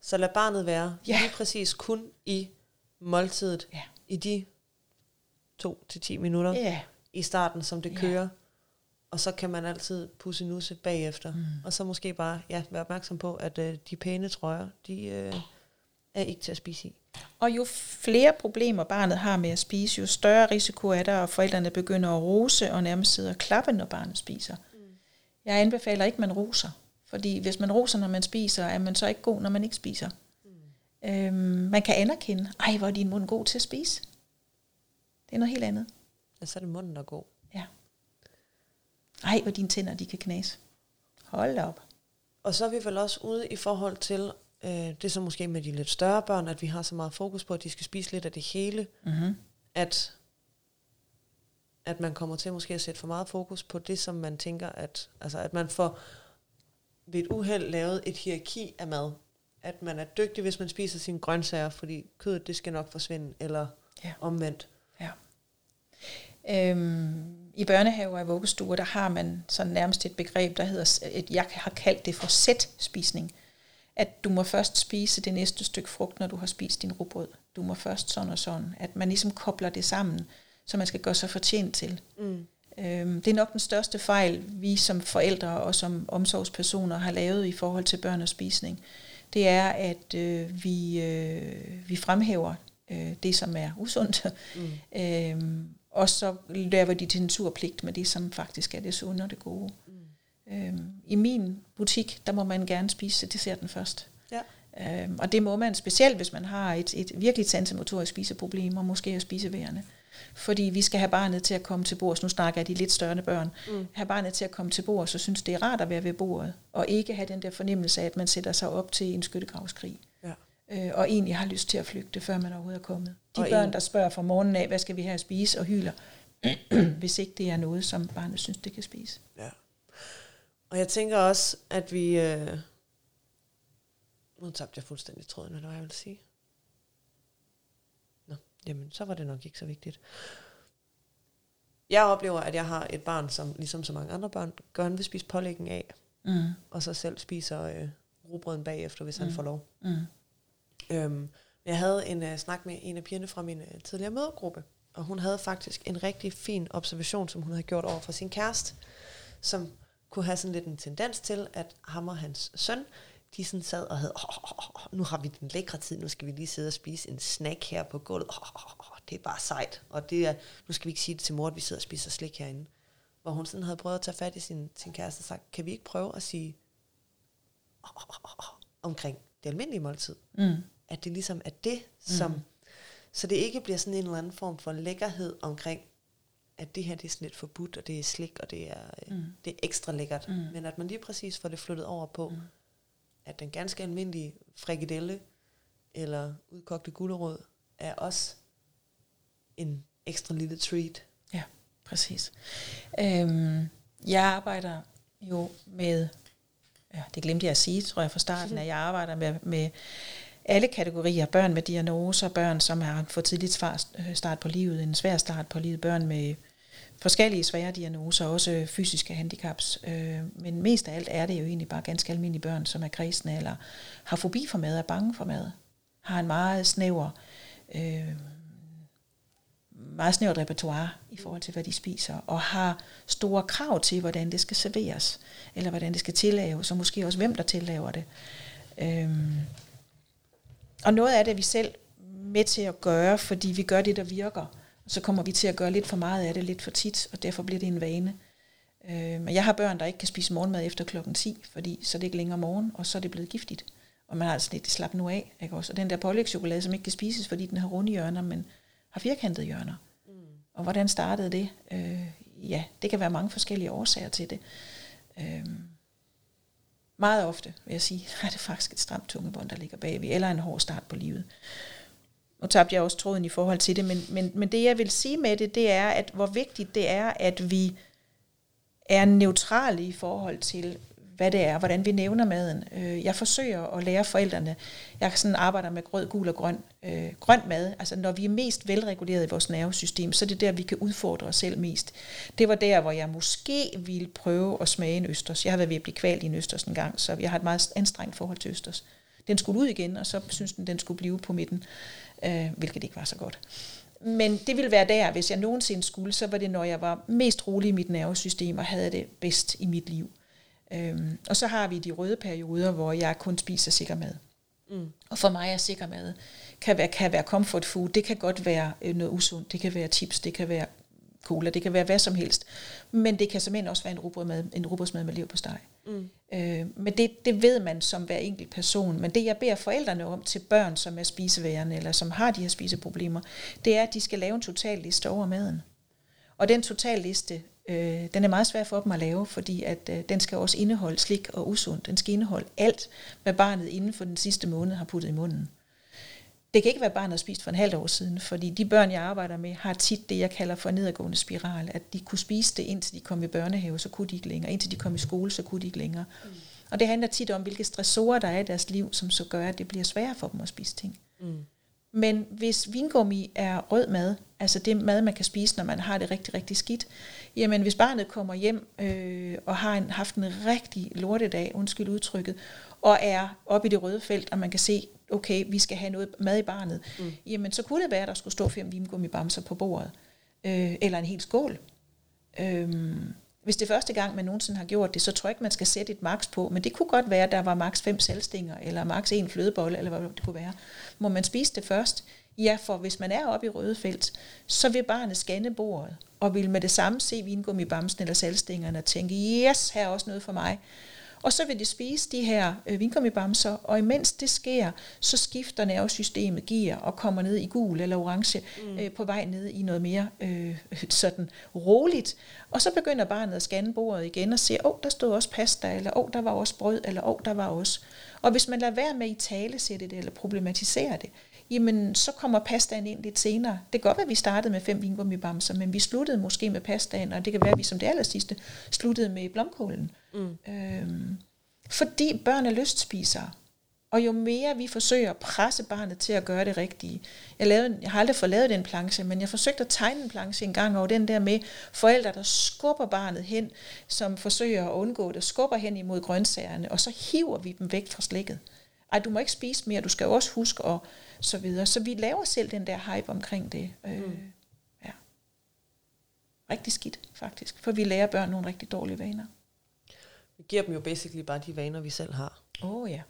Så lad barnet være Ja. lige præcis kun i måltidet, Ja. i de to til 10 minutter Ja, i starten, som det kører. Og så kan man altid pusse nusse bagefter. Mm. Og så måske bare ja, være opmærksom på, at øh, de pæne trøjer, de øh, er ikke til at spise i. Og jo flere problemer barnet har med at spise, jo større risiko er der, at forældrene begynder at rose og nærmest sidde og klappe, når barnet spiser. Mm. Jeg anbefaler ikke, at man roser. Fordi hvis man roser, når man spiser, er man så ikke god, når man ikke spiser. Mm. Øhm, man kan anerkende, ej, hvor er din mund god til at spise. Det er noget helt andet. Ja, så er det munden, der er god. Ja. Ej, hvor dine tænder, de kan knase. Hold op. Og så er vi vel også ude i forhold til, øh, det er så måske med de lidt større børn, at vi har så meget fokus på, at de skal spise lidt af det hele, Mm-hmm. at, at man kommer til måske at sætte for meget fokus på det, som man tænker, at, altså at man får ved et uheld lavet et hierarki af mad. At man er dygtig, hvis man spiser sine grøntsager, fordi kødet, det skal nok forsvinde, eller Ja. omvendt. Øhm, I børnehaver og vuggestuer, der har man sådan nærmest et begreb, der hedder, et, jeg har kaldt det for sæt-spisning. At du må først spise det næste stykke frugt, når du har spist din rugbrød. Du må først sådan og sådan. At man ligesom kobler det sammen, så man skal gøre sig fortjent til. Mm. Øhm, det er nok den største fejl, vi som forældre og som omsorgspersoner har lavet i forhold til børn og spisning. Det er, at øh, vi, øh, vi fremhæver øh, det, som er usundt, Mm. øhm, og så laver de til en turpligt med det, som faktisk er det sunde og det gode. Mm. Øhm, I min butik, der må man gerne spise desserten først. Ja. Øhm, og det må man specielt, hvis man har et, et virkelig sansemotorisk spiseproblem, og måske er spiseværende. Fordi vi skal have barnet til at komme til bords. Nu snakker jeg de lidt større børn. Mm. Have barnet til at komme til bords, så synes det er rart at være ved bordet. Og ikke have den der fornemmelse af, at man sætter sig op til en skyttegravskrig. Øh, og egentlig har lyst til at flygte, før man overhovedet er kommet. De Og børn, en- der spørger fra morgenen af, hvad skal vi have at spise, og hyler, hvis ikke det er noget, som barnet synes, det kan spise. Ja. Og jeg tænker også, at vi... Øh, nu tabte jeg fuldstændig tråden, hvad jeg vil sige. Nå, jamen, så var det nok ikke så vigtigt. Jeg oplever, at jeg har et barn, som ligesom så mange andre børn, gerne vil spise pålæggen af, Mm. og så selv spiser øh, rugbrøden bagefter, hvis mm. han får lov. Mm. Øhm, jeg havde en uh, snak med en af pigerne fra min uh, tidligere mødegruppe, og hun havde faktisk en rigtig fin observation, som hun havde gjort over for sin kæreste, som kunne have sådan lidt en tendens til, at ham og hans søn, de sådan sad og havde, oh, oh, oh, nu har vi den lækre tid, nu skal vi lige sidde og spise en snack her på gulvet, oh, oh, oh, det er bare sejt, og det er, nu skal vi ikke sige det til mor, at vi sidder og spiser slik herinde. Hvor hun sådan havde prøvet at tage fat i sin, sin kæreste og sagt, kan vi ikke prøve at sige oh, oh, oh, oh, omkring det almindelige måltid? Mm at det ligesom er det, som... Mm. Så det ikke bliver sådan en eller anden form for lækkerhed omkring, at det her det er sådan lidt forbudt, og det er slik, og det er, mm. Mm. det er ekstra lækkert. Mm. Men at man lige præcis får det flyttet over på, mm. Mm. at den ganske almindelige frikadelle, eller udkogte gulerod, er også en ekstra lille treat. Ja, præcis. Øhm, jeg arbejder jo med, ja, det glemte jeg at sige, tror jeg fra starten, at jeg arbejder med, med alle kategorier. Børn med diagnoser, børn som har fået tidligt øh, start på livet, en svær start på livet, børn med forskellige svære diagnoser, også fysiske handicaps. Øh, men mest af alt er det jo egentlig bare ganske almindelige børn, som er kredsende, eller har fobi for mad, er bange for mad, har en meget snæver, øh, meget snævert repertoire i forhold til, hvad de spiser, og har store krav til, hvordan det skal serveres, eller hvordan det skal tillaves, og måske også, hvem der tillaver det. Øh, og noget af det er vi selv med til at gøre, fordi vi gør det, der virker så kommer vi til at gøre lidt for meget af det, lidt for tit, og derfor bliver det en vane. Øh, men jeg har børn, der ikke kan spise morgenmad efter klokken 10, fordi så er det ikke længere morgen, og så er det blevet giftigt. Og man har altså lidt slap nu af. Ikke også? Og den der pålægtschokolade, som ikke kan spises, fordi den har runde hjørner, men har firkantede hjørner. Mm. Og hvordan startede det? Øh, ja, det kan være mange forskellige årsager til det. Øh, meget ofte, vil jeg sige, er det faktisk et stramt tungebånd, der ligger bagved, eller en hård start på livet. Nu tabte jeg også tråden i forhold til det, men, men, men det jeg vil sige med det, det er, at hvor vigtigt det er, at vi er neutrale i forhold til, hvad det er, hvordan vi nævner maden. Øh, jeg forsøger at lære forældrene, jeg sådan arbejder med grød, gul og grøn, øh, grøn mad, altså når vi er mest velreguleret i vores nervesystem, så er det der, vi kan udfordre os selv mest. Det var der, hvor jeg måske ville prøve at smage en østers. Jeg har været ved at blive kvalt i en østers en gang, så jeg har et meget anstrengt forhold til østers. Den skulle ud igen, og så synes den, den skulle blive på midten øh, hvilket ikke var så godt. Men det ville være der, hvis jeg nogensinde skulle, så var det, når jeg var mest rolig i mit nervesystem og havde det bedst i mit liv. Øhm, og så har vi de røde perioder, hvor jeg kun spiser sikker mad. Mm. Og for mig er sikker mad kan være, kan være comfort food, det kan godt være øh, noget usundt, det kan være chips, det kan være cola, det kan være hvad som helst. Men det kan simpelthen også være en rugbrødsmad, en rugbrødsmad med lev på steg. Mm. Øh, men det, det ved man som hver enkelt person. Men det jeg beder forældrene om til børn, som er spiseværende, eller som har de her spiseproblemer, det er, at de skal lave en total liste over maden. Og den total liste, øh, den er meget svær for dem at lave, fordi at øh, den skal også indeholde slik og usund. Den skal indeholde alt, hvad barnet inden for den sidste måned har puttet i munden. Det kan ikke være, barnet har spist for en halv år siden, fordi de børn, jeg arbejder med, har tit det, jeg kalder for nedadgående spiral, at de kunne spise det, indtil de kom i børnehave, så kunne de ikke længere. Indtil de kom i skole, så kunne de ikke længere. Mm. Og det handler tit om, hvilke stressorer der er i deres liv, som så gør, at det bliver sværere for dem at spise ting. Mm. Men hvis vingummi er rød mad, altså det mad, man kan spise, når man har det rigtig, rigtig skidt, jamen hvis barnet kommer hjem øh, og har en, haft en rigtig lortedag, undskyld udtrykket, og er oppe i det røde felt, og man kan se, okay, vi skal have noget mad i barnet, mm. jamen så kunne det være, at der skulle stå fem vimgummibamser på bordet, øh, eller en hel skål. Øhm, hvis det er første gang, man nogensinde har gjort det, så tror jeg ikke, man skal sætte et max på, men det kunne godt være, at der var max fem salgstænger, eller max en flødebolle, eller hvad det kunne være. Må man spise det først? Ja, for hvis man er oppe i røde felt, så vil barnet scanne bordet, og vil med det samme se vingummibamsen eller salgstængerne og tænke, yes, her er også noget for mig. Og så vil de spise de her øh, vingummibamser, og imens det sker, så skifter nervesystemet gear og kommer ned i gul eller orange mm. øh, på vej ned i noget mere øh, sådan roligt. Og så begynder barnet at scanne bordet igen og se, åh, oh, der stod også pasta, eller åh, oh, der var også brød, eller åh, oh, der var også. Og hvis man lader være med i tale sætte det eller problematisere det, jamen så kommer pastaen ind lidt senere. Det kan godt være, at vi startede med fem vingummibamser, men vi sluttede måske med pastaen, og det kan være, at vi som det aller sidste sluttede med blomkålen. Mm. Øhm, fordi børn er lystspiser. Og jo mere vi forsøger at presse barnet til at gøre det rigtige. Jeg, lavede, jeg har aldrig fået lavet den planche, men jeg forsøgte at tegne en planche en gang over den der med forældre, der skubber barnet hen, som forsøger at undgå det, skubber hen imod grøntsagerne, og så hiver vi dem væk fra slikket. Ej, du må ikke spise mere, du skal jo også huske at så videre. Så vi laver selv den der hype omkring det. Øh, mm. ja. Rigtig skidt, faktisk. For vi lærer børn nogle rigtig dårlige vaner. Vi giver dem jo basically bare de vaner, vi selv har. Åh oh, ja.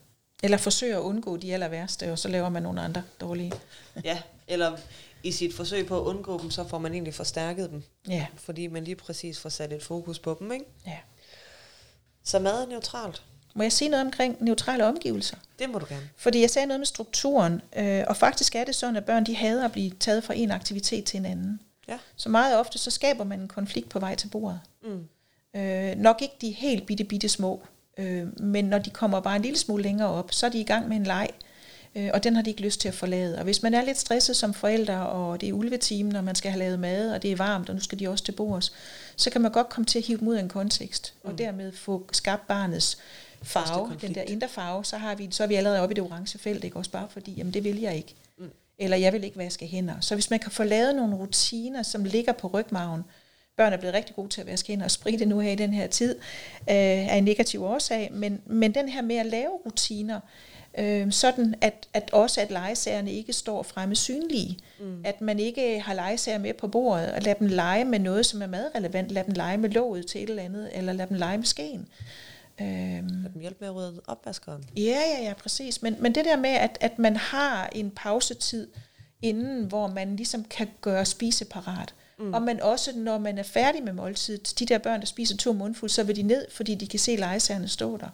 Eller forsøger at undgå de aller værste, og så laver man nogle andre dårlige. ja, eller i sit forsøg på at undgå dem, så får man egentlig forstærket dem. Ja. Fordi man lige præcis får sat et fokus på dem, ikke? Ja. Så mad er neutralt. Må jeg sige noget omkring neutrale omgivelser? Det må du gerne. Fordi jeg sagde noget med strukturen, øh, og faktisk er det sådan, at børn de hader at blive taget fra en aktivitet til en anden. Ja. Så meget ofte, så skaber man en konflikt på vej til bordet. Mm. Øh, nok ikke de helt bitte, bitte små, øh, men når de kommer bare en lille smule længere op, så er de i gang med en leg, Øh, og den har de ikke lyst til at forlade. Og hvis man er lidt stresset som forælder, og det er ulvetimen, og man skal have lavet mad, og det er varmt, og nu skal de også til bords, så kan man godt komme til at hive dem ud af en kontekst, mm. og dermed få skabt barnets farve, den der indre farve, så, har vi, så er vi allerede oppe i det orange felt, ikke? også bare fordi, jamen det vil jeg ikke. Mm. Eller jeg vil ikke vaske hænder. Så hvis man kan få lavet nogle rutiner, som ligger på rygmagen, børn er blevet rigtig gode til at vaske hænder og spritte nu her i den her tid, øh, er en negativ årsag, men, men den her med at lave rutiner, øh, sådan at, at også at legesagerne ikke står fremme synlige. Mm. At man ikke har legesager med på bordet, og lade dem lege med noget, som er madrelevant, lade dem lege med låget til et eller andet, eller lade dem lege med skeen. Øhm, lade dem hjælpe med at rydde opvaskeren. Ja, ja, ja, præcis. Men, men det der med, at, at man har en pausetid inden, hvor man ligesom kan gøre spiseparat. Mm. Og man også, når man er færdig med måltidet, de der børn, der spiser to mundfulde, så vil de ned, fordi de kan se legesagerne stå der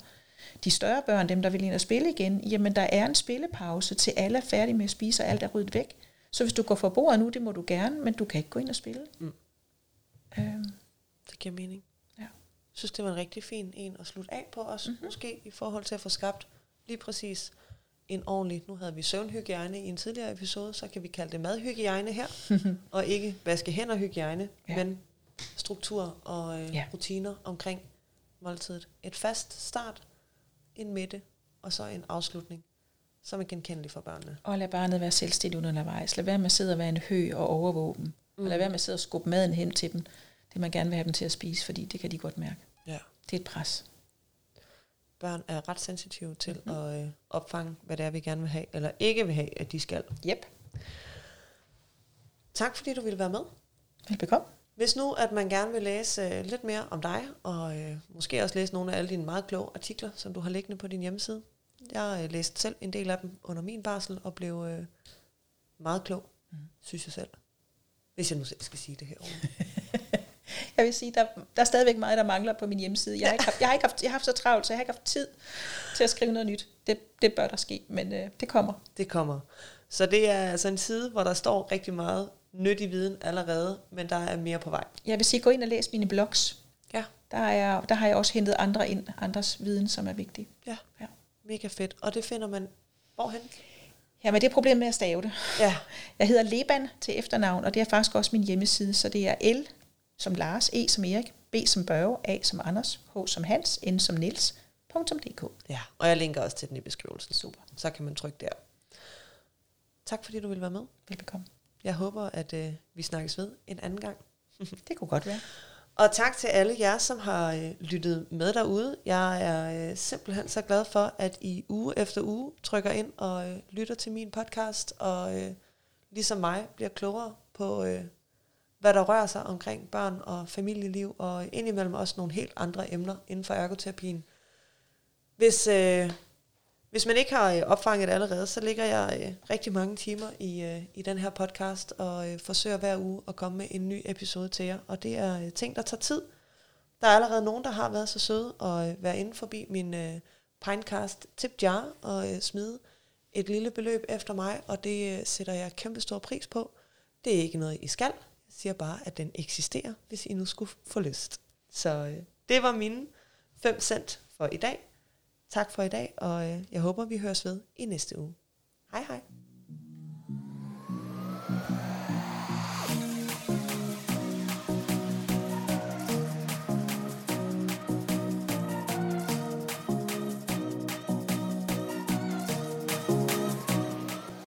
de større børn, dem der vil ind og spille igen, jamen der er en spillepause til alle er færdige med at spise, og alt er ryddet væk. Så hvis du går for bordet nu, det må du gerne, men du kan ikke gå ind og spille. Mm. Øhm. Det giver mening. Synes, det var en rigtig fin en at slutte af på os, mm-hmm. måske i forhold til at få skabt lige præcis en ordentlig, nu havde vi søvnhygiejne i en tidligere episode, så kan vi kalde det madhygiejne her, og ikke vaske hænder hygiejne, ja. men struktur og øh, ja. rutiner omkring måltidet. Et fast start, en midte og så en afslutning, som er genkendelig for børnene. Og lad barnet være selvstændig undervejs. Lad være med at sidde og være en hø og overvåge dem. Mm. Og lad være med at sidde og skubbe maden hen til dem. Det man gerne vil have dem til at spise, fordi det kan de godt mærke. Ja. Det er et pres. Børn er ret sensitive til mm-hmm. at øh, opfange, hvad det er, vi gerne vil have, eller ikke vil have, at de skal. Yep. Tak fordi du ville være med. Velbekomme. Hvis nu, at man gerne vil læse øh, lidt mere om dig, og øh, måske også læse nogle af alle dine meget kloge artikler, som du har liggende på din hjemmeside. Jeg øh, læste selv en del af dem under min barsel, og blev øh, meget klog, mm. synes jeg selv. Hvis jeg nu selv skal sige det her. jeg vil sige, der, der er stadigvæk meget, der mangler på min hjemmeside. Jeg har ikke haft, jeg har ikke haft, jeg har haft så travlt, så jeg har ikke haft tid til at skrive noget nyt. Det, det bør der ske, men øh, det kommer. Det kommer. Så det er altså en side, hvor der står rigtig meget nyttig viden allerede, men der er mere på vej. Jeg vil sige, gå ind og læs mine blogs. Ja. Der, er, der har jeg også hentet andre ind, andres viden, som er vigtig. Ja, ja. mega fedt. Og det finder man hvorhen? Ja, men det er problemet med at stave det. Ja. Jeg hedder Leban til efternavn, og det er faktisk også min hjemmeside, så det er L som Lars, E som Erik, B som Børge, A som Anders, H som Hans, N som Niels, .dk. Ja, og jeg linker også til den i beskrivelsen. Super. Så kan man trykke der. Tak fordi du ville være med. Velbekomme. Jeg håber, at øh, vi snakkes ved en anden gang. det kunne godt være. Og tak til alle jer, som har øh, lyttet med derude. Jeg er øh, simpelthen så glad for, at I uge efter uge trykker ind og øh, lytter til min podcast, og øh, ligesom mig bliver klogere på, øh, hvad der rører sig omkring børn og familieliv, og indimellem også nogle helt andre emner inden for ergoterapien. Hvis, øh, hvis man ikke har øh, opfanget det allerede, så ligger jeg øh, rigtig mange timer i, øh, i den her podcast og øh, forsøger hver uge at komme med en ny episode til jer. Og det er øh, ting, der tager tid. Der er allerede nogen, der har været så søde og øh, være inde forbi min øh, Pinecast tip jar og øh, smide et lille beløb efter mig, og det øh, sætter jeg kæmpe stor pris på. Det er ikke noget, I skal. Siger bare, at den eksisterer, hvis I nu skulle få lyst. Så øh, det var mine 5 cent for i dag. Tak for i dag, og øh, jeg håber, vi høres ved i næste uge. Hej hej.